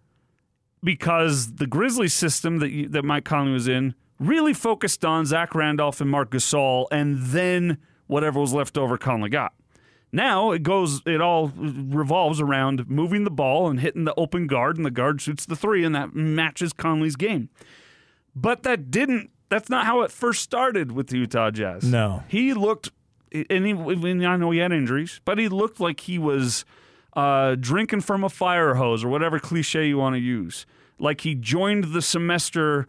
because the Grizzlies system that you, that Mike Conley was in really focused on Zach Randolph and Marc Gasol, and then whatever was left over, Conley got. Now it goes, it all revolves around moving the ball and hitting the open guard, and the guard shoots the three, and that matches Conley's game. But that didn't. That's not how it first started with the Utah Jazz. No. he looked and he, I I know he had injuries, but he looked like he was uh, drinking from a fire hose or whatever cliche you want to use. Like he joined the semester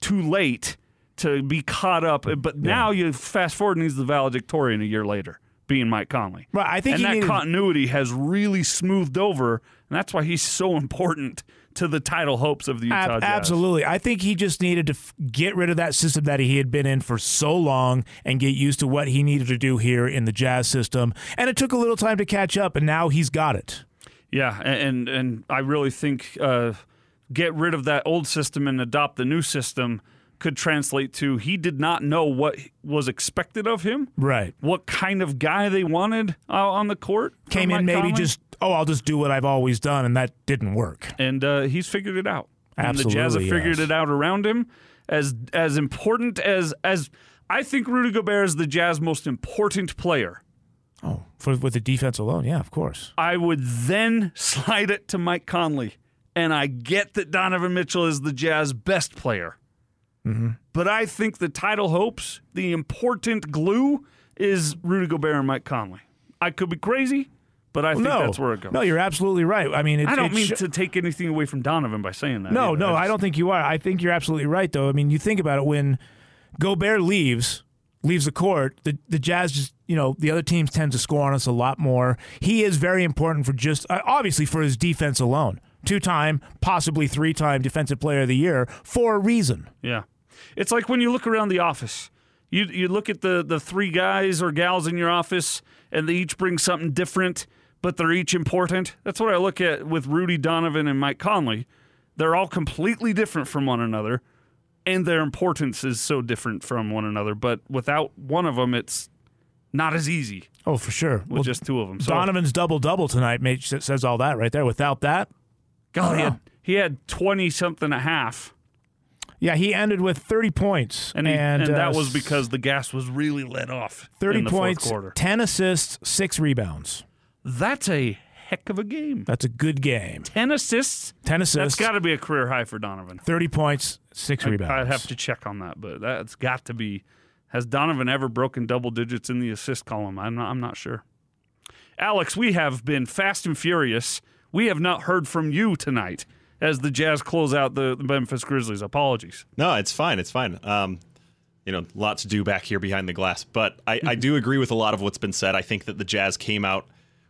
too late to be caught up. But now you fast forward and he's the valedictorian a year later, being Mike Conley. Right, I think and that needed- continuity has really smoothed over, and that's why he's so important to the title hopes of the Utah Ab- Jazz. Absolutely. I think he just needed to f- get rid of that system that he had been in for so long and get used to what he needed to do here in the Jazz system. And it took a little time to catch up, and now he's got it. Yeah, and and I really think uh, get rid of that old system and adopt the new system could translate to he did not know what was expected of him, Right. what kind of guy they wanted uh, on the court. Came in Mike maybe Conley. just, oh, I'll just do what I've always done, and that didn't work. and uh, he's figured it out. and the Jazz have figured yes. it out around him. As as important as as I think Rudy Gobert is the Jazz most important player. Oh, for, with the defense alone, yeah, of course. I would then slide it to Mike Conley, and I get that Donovan Mitchell is the Jazz best player. Mm-hmm. But I think the title hopes, the important glue, is Rudy Gobert and Mike Conley. I could be crazy, but I think no, that's where it goes. No, you're absolutely right. I mean, it, I don't mean sh- to take anything away from Donovan by saying that. No, either. no, I just- don't think you are. I think you're absolutely right, though. I mean, you think about it when Gobert leaves, leaves the court, the the Jazz just you know the other teams tend to score on us a lot more. He is very important for just uh, obviously for his defense alone. Two time, possibly three time defensive player of the year for a reason. Yeah. It's like when you look around the office. You you look at the the three guys or gals in your office and they each bring something different, but they're each important. That's what I look at with Rudy Donovan and Mike Conley. They're all completely different from one another and their importance is so different from one another, but without one of them it's not as easy Oh, for sure. with just two of them. So Donovan's double double tonight made, says all that right there. Without that, God, he had, uh-huh. he had 20 something a half. Yeah, he ended with 30 points, And, he, and, that uh, was because the gas was really let off. 30 in the points, quarter. 10 assists, six rebounds. That's a heck of a game. That's a good game. 10 assists. 10 assists. That's got to be a career high for Donovan. 30 points, six I, rebounds. I'd have to check on that, but that's got to be. Has Donovan ever broken double digits in the assist column? I'm not, I'm not sure. Alex, we have been fast and furious. We have not heard from you tonight as the Jazz close out the, the Memphis Grizzlies. Apologies. No, it's fine. It's fine. Um, you know, a lot to do back here behind the glass, but I, I do agree with a lot of what's been said. I think that the Jazz came out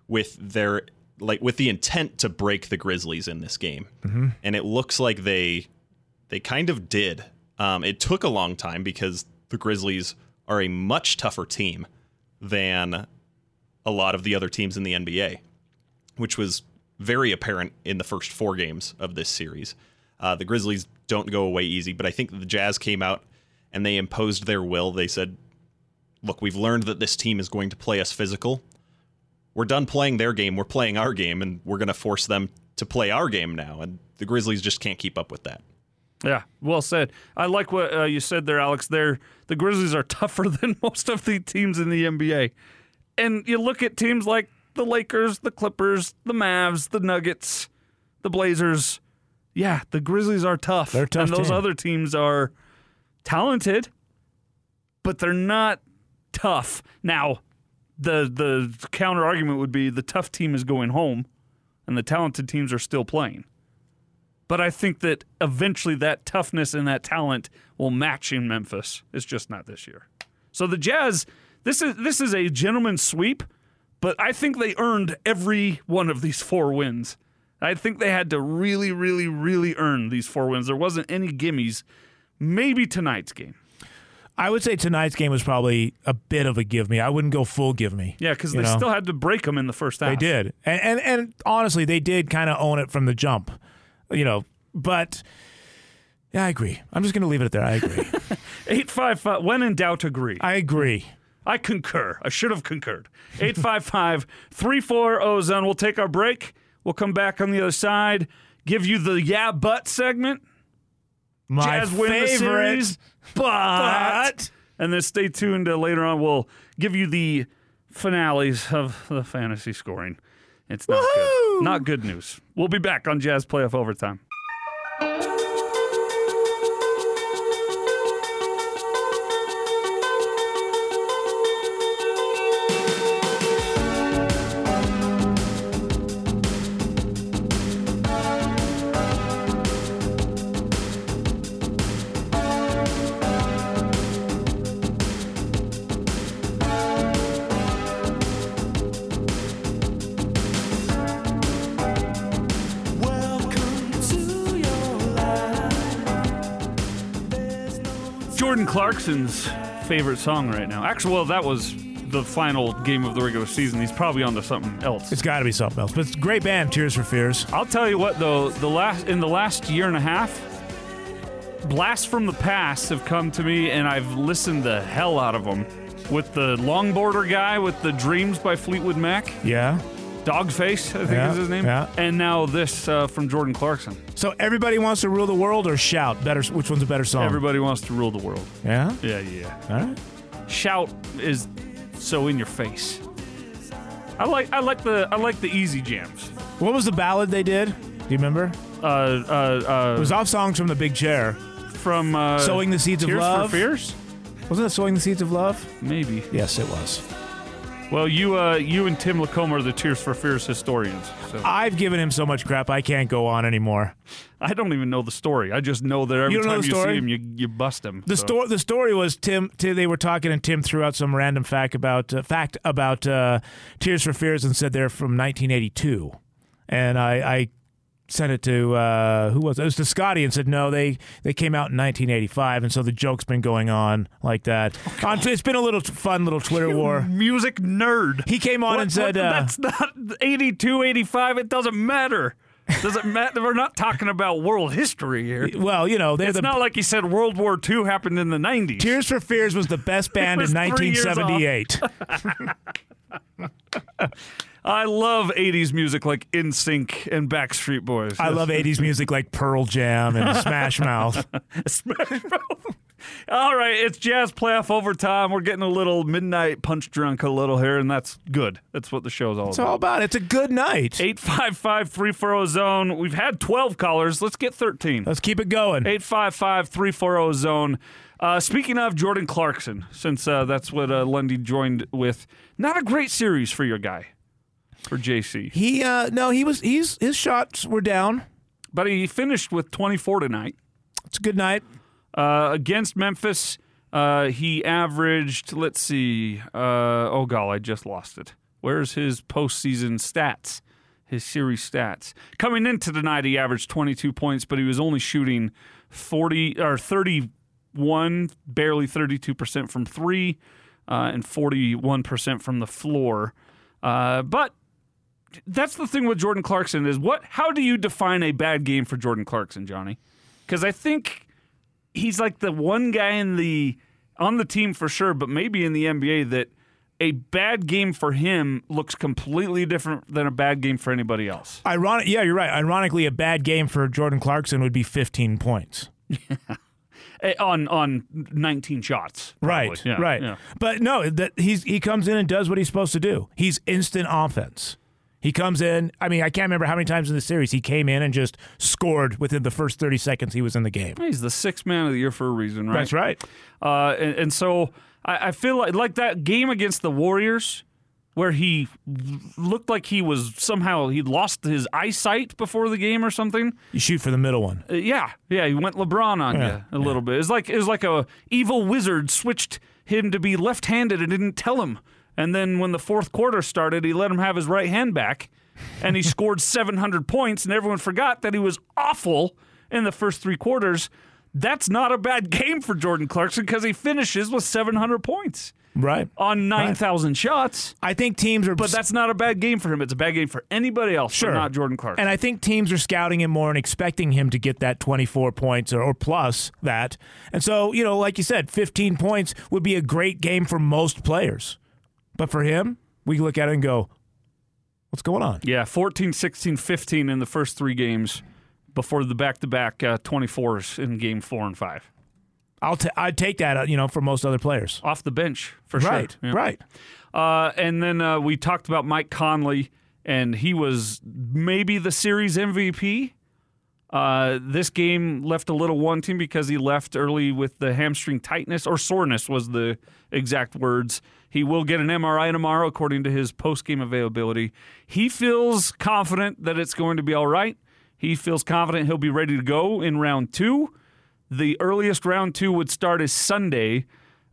with their like with the intent to break the Grizzlies in this game, Mhm. and it looks like they they kind of did. Um, it took a long time because the Grizzlies are a much tougher team than a lot of the other teams in the NBA, which was very apparent in the first four games of this series. Uh, the Grizzlies don't go away easy, but I think the Jazz came out and they imposed their will. They said, look, we've learned that this team is going to play us physical. We're done playing their game. We're playing our game, and we're going to force them to play our game now. And the Grizzlies just can't keep up with that. Yeah, well said. I like what uh, you said there, Alex. They're, the Grizzlies are tougher than most of the teams in the NBA. And you look at teams like the Lakers, the Clippers, the Mavs, the Nuggets, the Blazers. Yeah, the Grizzlies are tough. They're tough And those team. other teams are talented, but they're not tough. Now, the the counter argument would be the tough team is going home and the talented teams are still playing. But I think that eventually that toughness and that talent will match in Memphis. It's just not this year. So the Jazz, this is this is a gentleman's sweep, but I think they earned every one of these four wins. I think they had to really, really, really earn these four wins. There wasn't any gimmies. Maybe tonight's game. I would say tonight's game was probably a bit of a give me. I wouldn't go full give me. Yeah, because they know? still had to break them in the first half. They did, and and, and honestly, they did kind of own it from the jump, you know. But yeah, I agree. I'm just going to leave it at there. I agree. Eight five five. When in doubt, agree. I agree. I concur. I should have concurred. 855 340 zone. We'll take our break. We'll come back on the other side, give you the Yeah But segment. My Jazz win the favorite. series, but, and then stay tuned uh, later on. We'll give you the finales of the fantasy scoring. It's not good. Not good news. We'll be back on Jazz Playoff Overtime. Favorite song right now? Actually, well, that was the final game of the regular season. He's probably on to something else. It's got to be something else. But it's a great band, Tears for Fears. I'll tell you what, though, the last in the last year and a half, blasts from the past have come to me, and I've listened the hell out of them. With the longboarder guy with the Dreams by Fleetwood Mac, Yeah. Dogface, I think Yeah, is his name, yeah. and now this uh, from Jordan Clarkson. So everybody wants to rule the world or shout? Better. Which one's a better song? Everybody wants to rule the world. Yeah. Yeah, yeah. All right. Shout is so in your face. I like I like the I like the easy jams. What was the ballad they did? Do you remember? Uh, uh, uh, It was off songs from The Big Chair. from uh, Sowing the Seeds of Love. for Fears. Wasn't it Sowing the Seeds of Love? Maybe. Yes, it was. Well, you uh, you and Tim Lacombe are the Tears for Fears historians. So I've given him so much crap, I can't go on anymore. I don't even know the story. I just know that every You time you see him, you you bust him. The So- story. The story was Tim, Tim. They were talking, and Tim threw out some random fact about uh, fact about uh, Tears for Fears and said they're from 1982. And I, I sent it to uh, who was it? it was to Scotty and said no, they they came out in 1985, and so the joke's been going on like that. Oh, on, it's been a little fun little Twitter war. music nerd. He came on What- and said, what- uh, "That's not 82, 85. It doesn't matter." Doesn't matter. We're not talking about world history here. Well, you know, they're It's the not like he said World War II happened in the 90s. Tears for Fears was the best band in was three years off. 1978. I love 80s music like NSYNC and Backstreet Boys. I love 80s music like Pearl Jam and Smash Mouth. Smash Mouth. All right, it's Jazz Playoff Overtime. We're getting a little midnight punch drunk a little here, and that's good. That's what the show's all It's about. all about. It's a good night. 855 340 zone. We've had 12 callers. Let's get 13. Let's keep it going. 855 340 zone. Uh, speaking of Jordan Clarkson, since uh, that's what uh, Lundy joined with, not a great series for your guy, for JC. He uh no, he was he's his shots were down. But he finished with 24 tonight. It's a good night. Uh, against Memphis, uh, he averaged, let's see, uh, oh, God, I just lost it. Where's his postseason stats? His series stats. Coming into tonight, he averaged 22 points, but he was only shooting 40 or 31, barely 32% from three, uh, and 41% from the floor. Uh, but that's the thing with Jordan Clarkson is what? How do you define a bad game for Jordan Clarkson, Jonni? Because I think he's like the one guy in the on the team for sure, but maybe in the NBA that a bad game for him looks completely different than a bad game for anybody else. Ironic yeah, you're right. Ironically, a bad game for Jordan Clarkson would be 15 points. Eh, On on 19 shots. probably. Right, Yeah, right. yeah. But no, that he's he comes in and does what he's supposed to do. He's instant offense. He comes in. I mean, I can't remember how many times in the series he came in and just scored within the first 30 seconds he was in the game. He's the sixth man of the year for a reason, right? That's right. Uh, and, and so I, I feel like like that game against the Warriors, where he looked like he was somehow he lost his eyesight before the game or something. You shoot for the middle one. Uh, yeah, yeah, he went LeBron on Yeah, you a little bit. It's like it was like a evil wizard switched him to be left-handed and didn't tell him. And then when the fourth quarter started, he let him have his right hand back, and he scored 700 points, and everyone forgot that he was awful in the first three quarters. That's not a bad game for Jordan Clarkson because he finishes with 700 points Right. on 9,000 shots. I think teams are But that's not a bad game for him. It's a bad game for anybody else, Sure. but not Jordan Clarkson. And I think teams are scouting him more and expecting him to get that 24 points or, or plus that. And so, you know, like you said, 15 points would be a great game for most players. But for him, we look at it and go, what's going on? Yeah, 14, 16, 15 in the first three games before the back-to-back uh, 24s in game four and five. I'll ta- I'd take that, uh, you know, for most other players. Off the bench, for Right, sure. Yeah. right. Uh, and then uh, we talked about Mike Conley, and he was maybe the series MVP. Uh, this game left a little wanting because he left early with the hamstring tightness or soreness was the exact words. He will get an MRI tomorrow, according to his post game availability. He feels confident that it's going to be all right. He feels confident he'll be ready to go in round two. The earliest round two would start is Sunday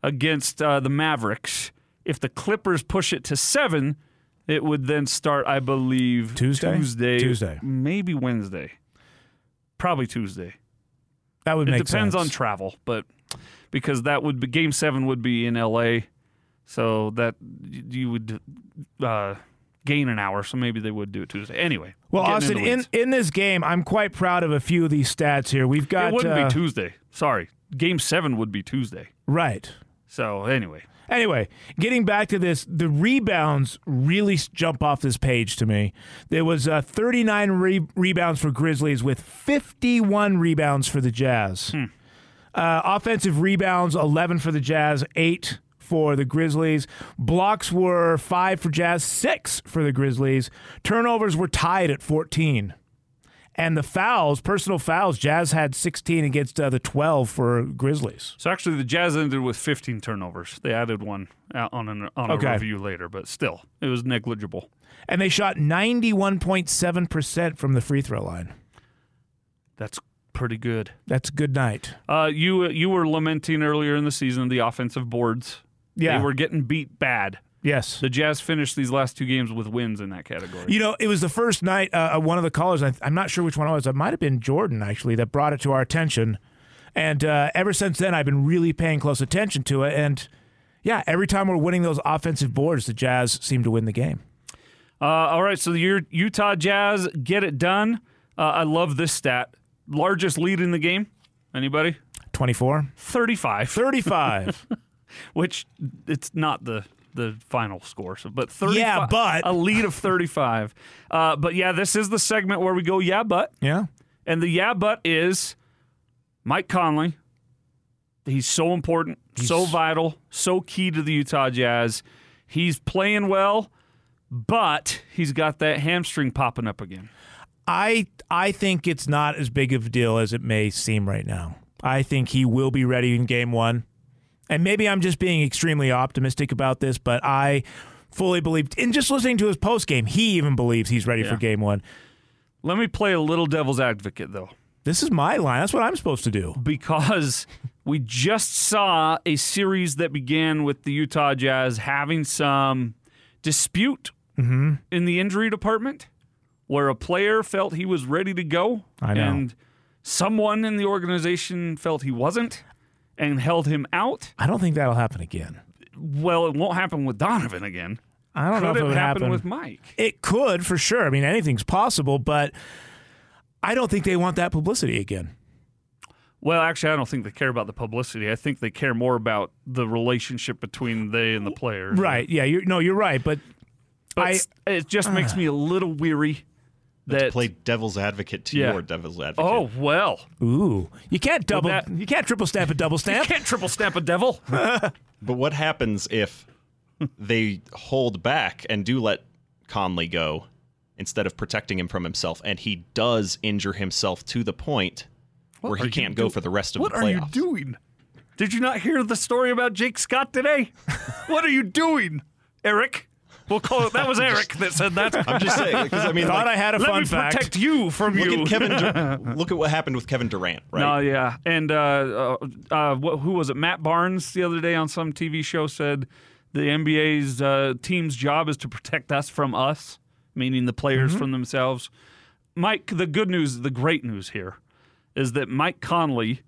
against uh, the Mavericks. If the Clippers push it to seven, it would then start, I believe, Tuesday? Tuesday, Tuesday. maybe Wednesday, probably Tuesday. That would make sense. It make depends sense. on travel, but because that would be game seven would be in L.A. So that you would uh, gain an hour. So maybe they would do it Tuesday. Anyway, Well, Austin, in, in this game, I'm quite proud of a few of these stats here. We've got it wouldn't uh, be Tuesday. Sorry, game seven would be Tuesday. right. So anyway, Anyway, getting back to this, the rebounds really jump off this page to me. There was uh, 39 re- rebounds for Grizzlies with 51 rebounds for the Jazz. Hmm. Uh, offensive rebounds, 11 for the Jazz, 8 for the Grizzlies. Blocks were 5 for Jazz, 6 for the Grizzlies. Turnovers were tied at 14. And the fouls, personal fouls, Jazz had 16 against uh, the 12 for Grizzlies. so actually the Jazz ended with 15 turnovers. They added one on an, on a Okay. review later, but still, it was negligible. and they shot 91.7% from the free throw line. That's pretty good. That's a good night. Uh, you you were lamenting earlier in the season the offensive boards. Yeah. they were getting beat bad. Yes. The Jazz finished these last two games with wins in that category. You know, it was the first night, uh, one of the callers, I, I'm not sure which one it was, it might have been Jordan actually, that brought it to our attention. And uh, ever since then, I've been really paying close attention to it. And yeah, every time we're winning those offensive boards, the Jazz seem to win the game. Uh, all right, so your Utah Jazz get it done. Uh, I love this stat. Largest lead in the game. Anybody? 24? 35. 35. Which it's not the the final score. So, but 35, Yeah, but- a lead of 35. Uh, but yeah, this is the segment where we go yeah, but. Yeah. And the yeah, but is Mike Conley. He's so important, so vital, so key to the Utah Jazz. He's playing well, but he's got that hamstring popping up again. I I think it's not as big of a deal as it may seem right now. I think he will be ready in game one. And maybe I'm just being extremely optimistic about this, but I fully believe in just listening to his post game, he even believes he's ready for game one. Let me play a little devil's advocate, though. This is my line. That's what I'm supposed to do. Because we just saw a series that began with the Utah Jazz having some dispute Mm-hmm. in the injury department where a player felt he was ready to go I know. and someone in the organization felt he wasn't and held him out. I don't think that'll happen again. Well, it won't happen with Donovan again. I don't know if it it would happen with Mike? It could for sure. I mean, anything's possible, but I don't think they want that publicity again. Well, actually, I don't think they care about the publicity. I think they care more about the relationship between they and the players. Right? Yeah. You're, no, you're right. But But I- it just makes uh. me a little weary But that to play devil's advocate to Yeah. your devil's advocate. Oh well, ooh, you can't double. that- you can't triple stamp a double stamp. you can't triple stamp a devil. But what happens if they hold back and do let Conley go instead of protecting him from himself, and he does injure himself to the point where he can't go do- for the rest of what the playoffs? What are you doing? Did you not hear the story about Jake Scott today? what are you doing, Eric? We'll call it. That was Eric that said that. I'm just saying because I mean, Thought like, I had a Let fun me fact. protect you from look you. at Kevin. Dur- look at what happened with Kevin Durant, right? No, yeah, and uh, uh, uh, wh- who was it? Matt Barnes the other day on some TV show said the NBA's uh, team's job is to protect us from us, meaning the players Mm-hmm. from themselves. Mike, the good news, the great news here, is that Mike Conley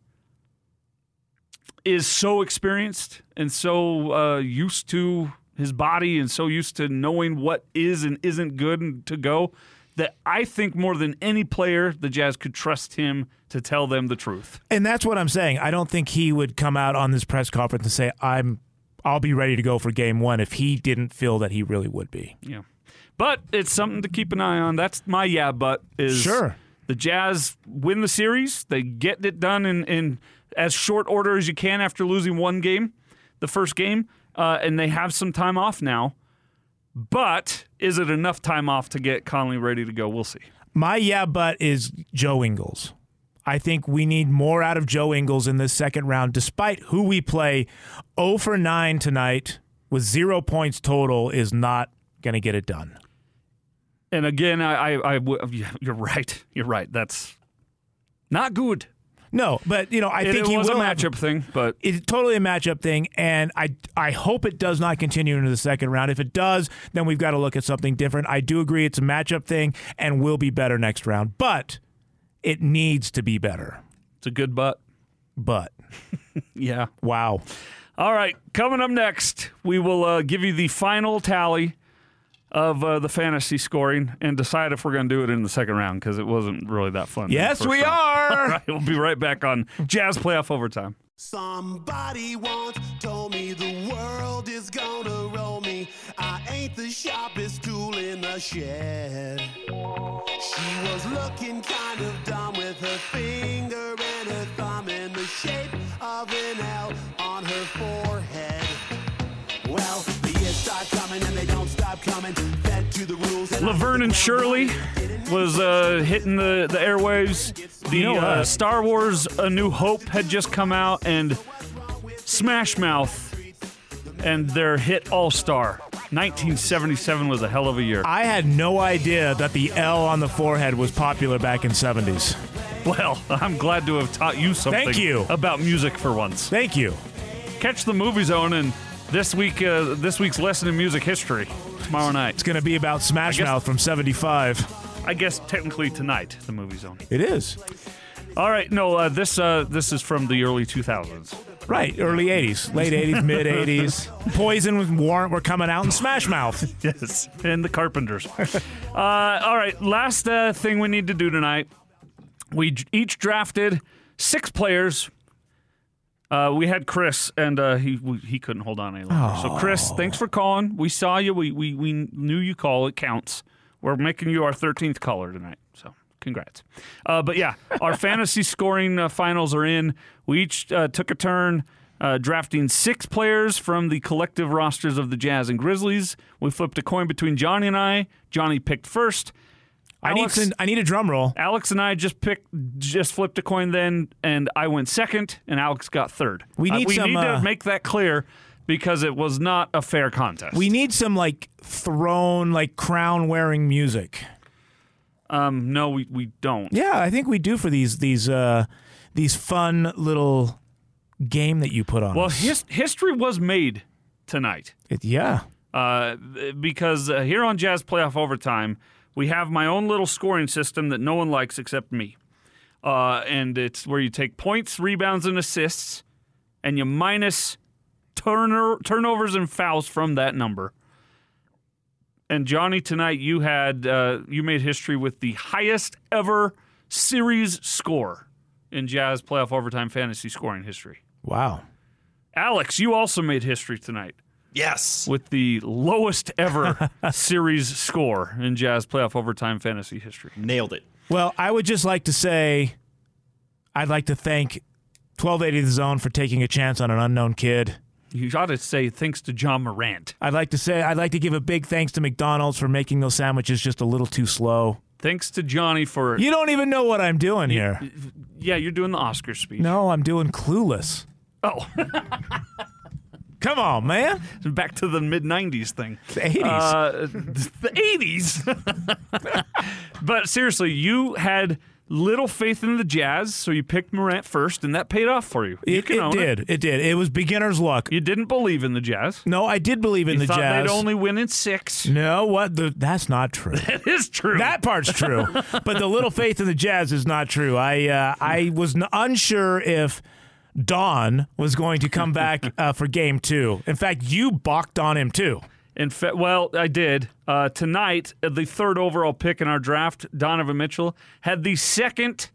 is so experienced and so uh, used to his body and so used to knowing what is and isn't good and to go that I think more than any player, the Jazz could trust him to tell them the truth. And that's what I'm saying. I don't think he would come out on this press conference and say, "I'm, I'll be ready to go for Game One" if he didn't feel that he really would be. Yeah. But it's something to keep an eye on. That's my yeah, but is Sure. the Jazz win the series. They get it done in, in as short order as you can after losing one game, the first game, uh, and they have some time off now. But is it enough time off to get Conley ready to go? We'll see. My yeah, but is Joe Ingles. I think we need more out of Joe Ingles in this second round, despite who we play. 0 for 9 tonight with zero points total is not going to get it done. And again, I, I, I you're right. You're right. That's not good. No, but you know, I It- think it he was will a have- matchup thing, but it's totally a matchup thing, and I I hope it does not continue into the second round. If it does, then we've got to look at something different. I do agree it's a matchup thing and will be better next round, but it needs to be better. it's a good butt. But Yeah. Wow. All right. Coming up next, we will uh, give you the final tally of uh, the fantasy scoring and decide if we're going to do it in the second round because it wasn't really that fun. Yes, we round. are. All right. We'll be right back on Jazz Playoff Overtime. Somebody once told me the world is gonna roll me. I ain't the sharpest tool in the shed. She was looking kind of dumb with her finger and her thumb in the shape of an L on her forehead. Laverne and Shirley was uh, hitting the, the airwaves. The You know uh. Star Wars A New Hope had just come out, and Smash Mouth and their hit All Star. 1977 was a hell of a year. I had no idea that the L on the forehead was popular back in 70s. Well, I'm glad to have taught you something Thank you. about music for once. Thank you. Catch the Movie Zone and this week uh, this week's lesson in music history tomorrow night. It's going to be about Smash guess- Mouth from 75. I guess technically tonight, the movie's on. It is. All right, no, uh, this uh, this is from the early 2000s. Right, early 80s, late 80s, mid 80s. Poison with Warrant were coming out in Smash Mouth. Yes, and the Carpenters. uh, all right, last uh, thing we need to do tonight. We j- each drafted six players. Uh, we had Chris, and uh, he we, he couldn't hold on any longer. So, Chris, thanks for calling. We saw you. We, we we knew you call. It counts. We're making you our thirteenth caller tonight. So, congrats. Uh, but yeah, our fantasy scoring uh, finals are in. We each uh, took a turn. Uh, drafting six players from the collective rosters of the Jazz and Grizzlies. We flipped a coin between Jonni and I. Jonni picked first. I need, some, I need a drum roll. Alex and I just picked, just flipped a coin then, and I went second, and Alex got third. We Uh, need we some, need to uh, make that clear because it was not a fair contest. We need some like throne, like crown wearing music. um, no, we, we don't. Yeah, I think we do for these these uh these fun little game that you put on. Well, his, history was made tonight. It- yeah. uh, because uh, here on Jazz Playoff Overtime, we have my own little scoring system that no one likes except me. Uh, and it's where you take points, rebounds, and assists, and you minus turner, turnovers and fouls from that number. And Jonni, tonight you had uh, you made history with the highest ever series score in Jazz Playoff Overtime fantasy scoring history. Wow. Alex, you also made history tonight Yes. with the lowest ever series score in Jazz playoff overtime fantasy history. Nailed it. Well, I would just like to say I'd like to thank 1280 The Zone for taking a chance on an unknown kid. You ought to say thanks to Ja Morant. I'd like to say I'd like to give a big thanks to McDonald's for making those sandwiches just a little too slow. Thanks to Jonni for You don't even know what I'm doing here. yeah, you're doing the Oscar speech. No, I'm doing clueless. Oh, Come on, man. back to the mid '90s thing. The 80s. Uh, the '80s. but seriously, you had little faith in the Jazz, so you picked Morant first, and that paid off for you. you It, it did. It. did. It was beginner's luck. You didn't believe in the Jazz. No, I did believe in You the thought Jazz. they'd only win in six. no, what? The, that's not true. That is true. That part's true, but the little faith in the Jazz is not true. I uh, I was n- unsure if Don was going to come back uh, for Game Two. In fact, you balked on him too. In fa- well, I did. Uh, tonight, the third overall pick in our draft, Donovan Mitchell, had the second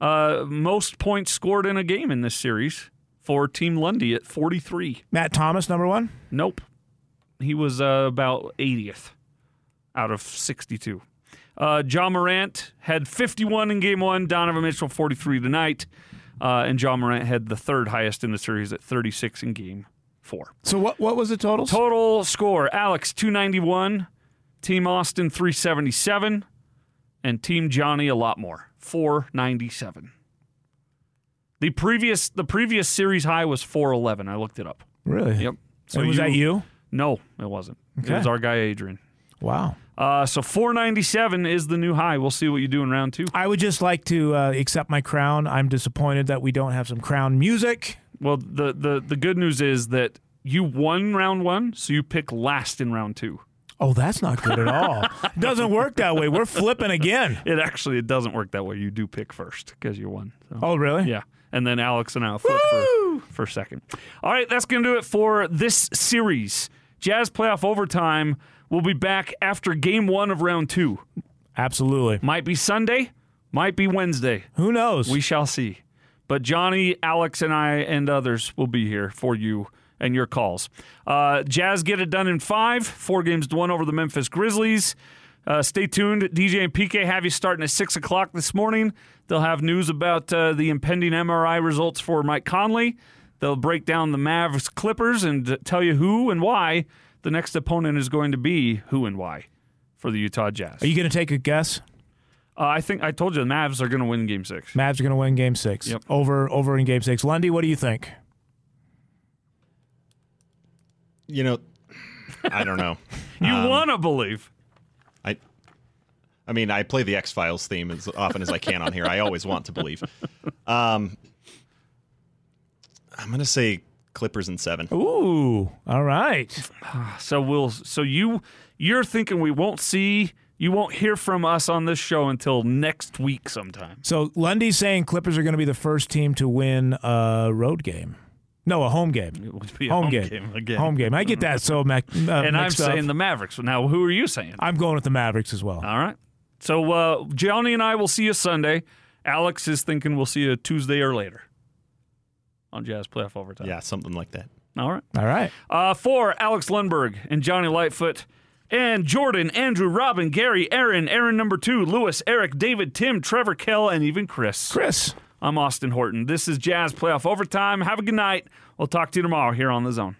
uh, most points scored in a game in this series for Team Lundy at 43. Matt Thomas, number one. Nope. He was uh, about 80th out of 62. Uh, Ja Morant had 51 in game one, Donovan Mitchell 43 tonight. Uh, and Ja Morant had the third highest in the series at 36 in game four. So what what was the totals? Total score Alex 291, Team Austin 377, and Team Jonni a lot more 497. The previous the previous series high was 411. I looked it up. Really? Yep. So was that you? No, it wasn't. It was our guy Adrian. Wow. Uh, so 497 is the new high. We'll see what you do in round two. I would just like to uh, accept my crown. I'm disappointed that we don't have some crown music. Well, the, the, the good news is that you won round one, so you pick last in round two. Oh, that's not good at all. it doesn't work that way. We're flipping again. It actually it doesn't work that way. You do pick first because you won. So. Oh, really? Yeah. And then Alex and I'll flip for, for second. All right, that's going to do it for this series. Jazz playoff overtime. We'll be back after game one of round two. Absolutely. Might be Sunday, might be Wednesday. Who knows? We shall see. But Jonni, Alex, and I and others will be here for you and your calls. Uh, Jazz get it done in five, four games to one over the Memphis Grizzlies. Uh, stay tuned. DJ and PK have you starting at 6 o'clock this morning. They'll have news about uh, the impending MRI results for Mike Conley. They'll break down the Mavs Clippers and tell you who and why the next opponent is going to be, who and why, for the Utah Jazz. Are you going to take a guess? Uh, I think I told you the Mavs are going to win game six. Mavs are going to win game six. Yep. Over, over in game six. Lundy, what do you think? You know, I don't know. You Um, want to believe. I, I mean, I play the X Files theme as often as I can on here. I always want to believe. Um, I'm gonna say Clippers in seven. Ooh, all right. So we'll. So you you're thinking we won't see you won't hear from us on this show until next week sometime. So Lundy's saying Clippers are going to be the first team to win a road game. No, a home game. It would be a home, home game. game again. Home game. I get that so mac- uh, and I'm mixed up. saying the Mavericks. Now, who are you saying? I'm going with the Mavericks as well. All right. So uh, Jonni and I will see you Sunday. Alex is thinking we'll see you Tuesday or later on Jazz Playoff Overtime. Yeah, something like that. All right. All right. Uh, for Alex Lundberg and Jonni Lightfoot and Jordan, Andrew, Robin, Gary, Aaron, Aaron number two, Lewis, Eric, David, Tim, Trevor, Kell, and even Chris. Chris. I'm Austin Horton. This is Jazz Playoff Overtime. Have a good night. We'll talk to you tomorrow here on The Zone.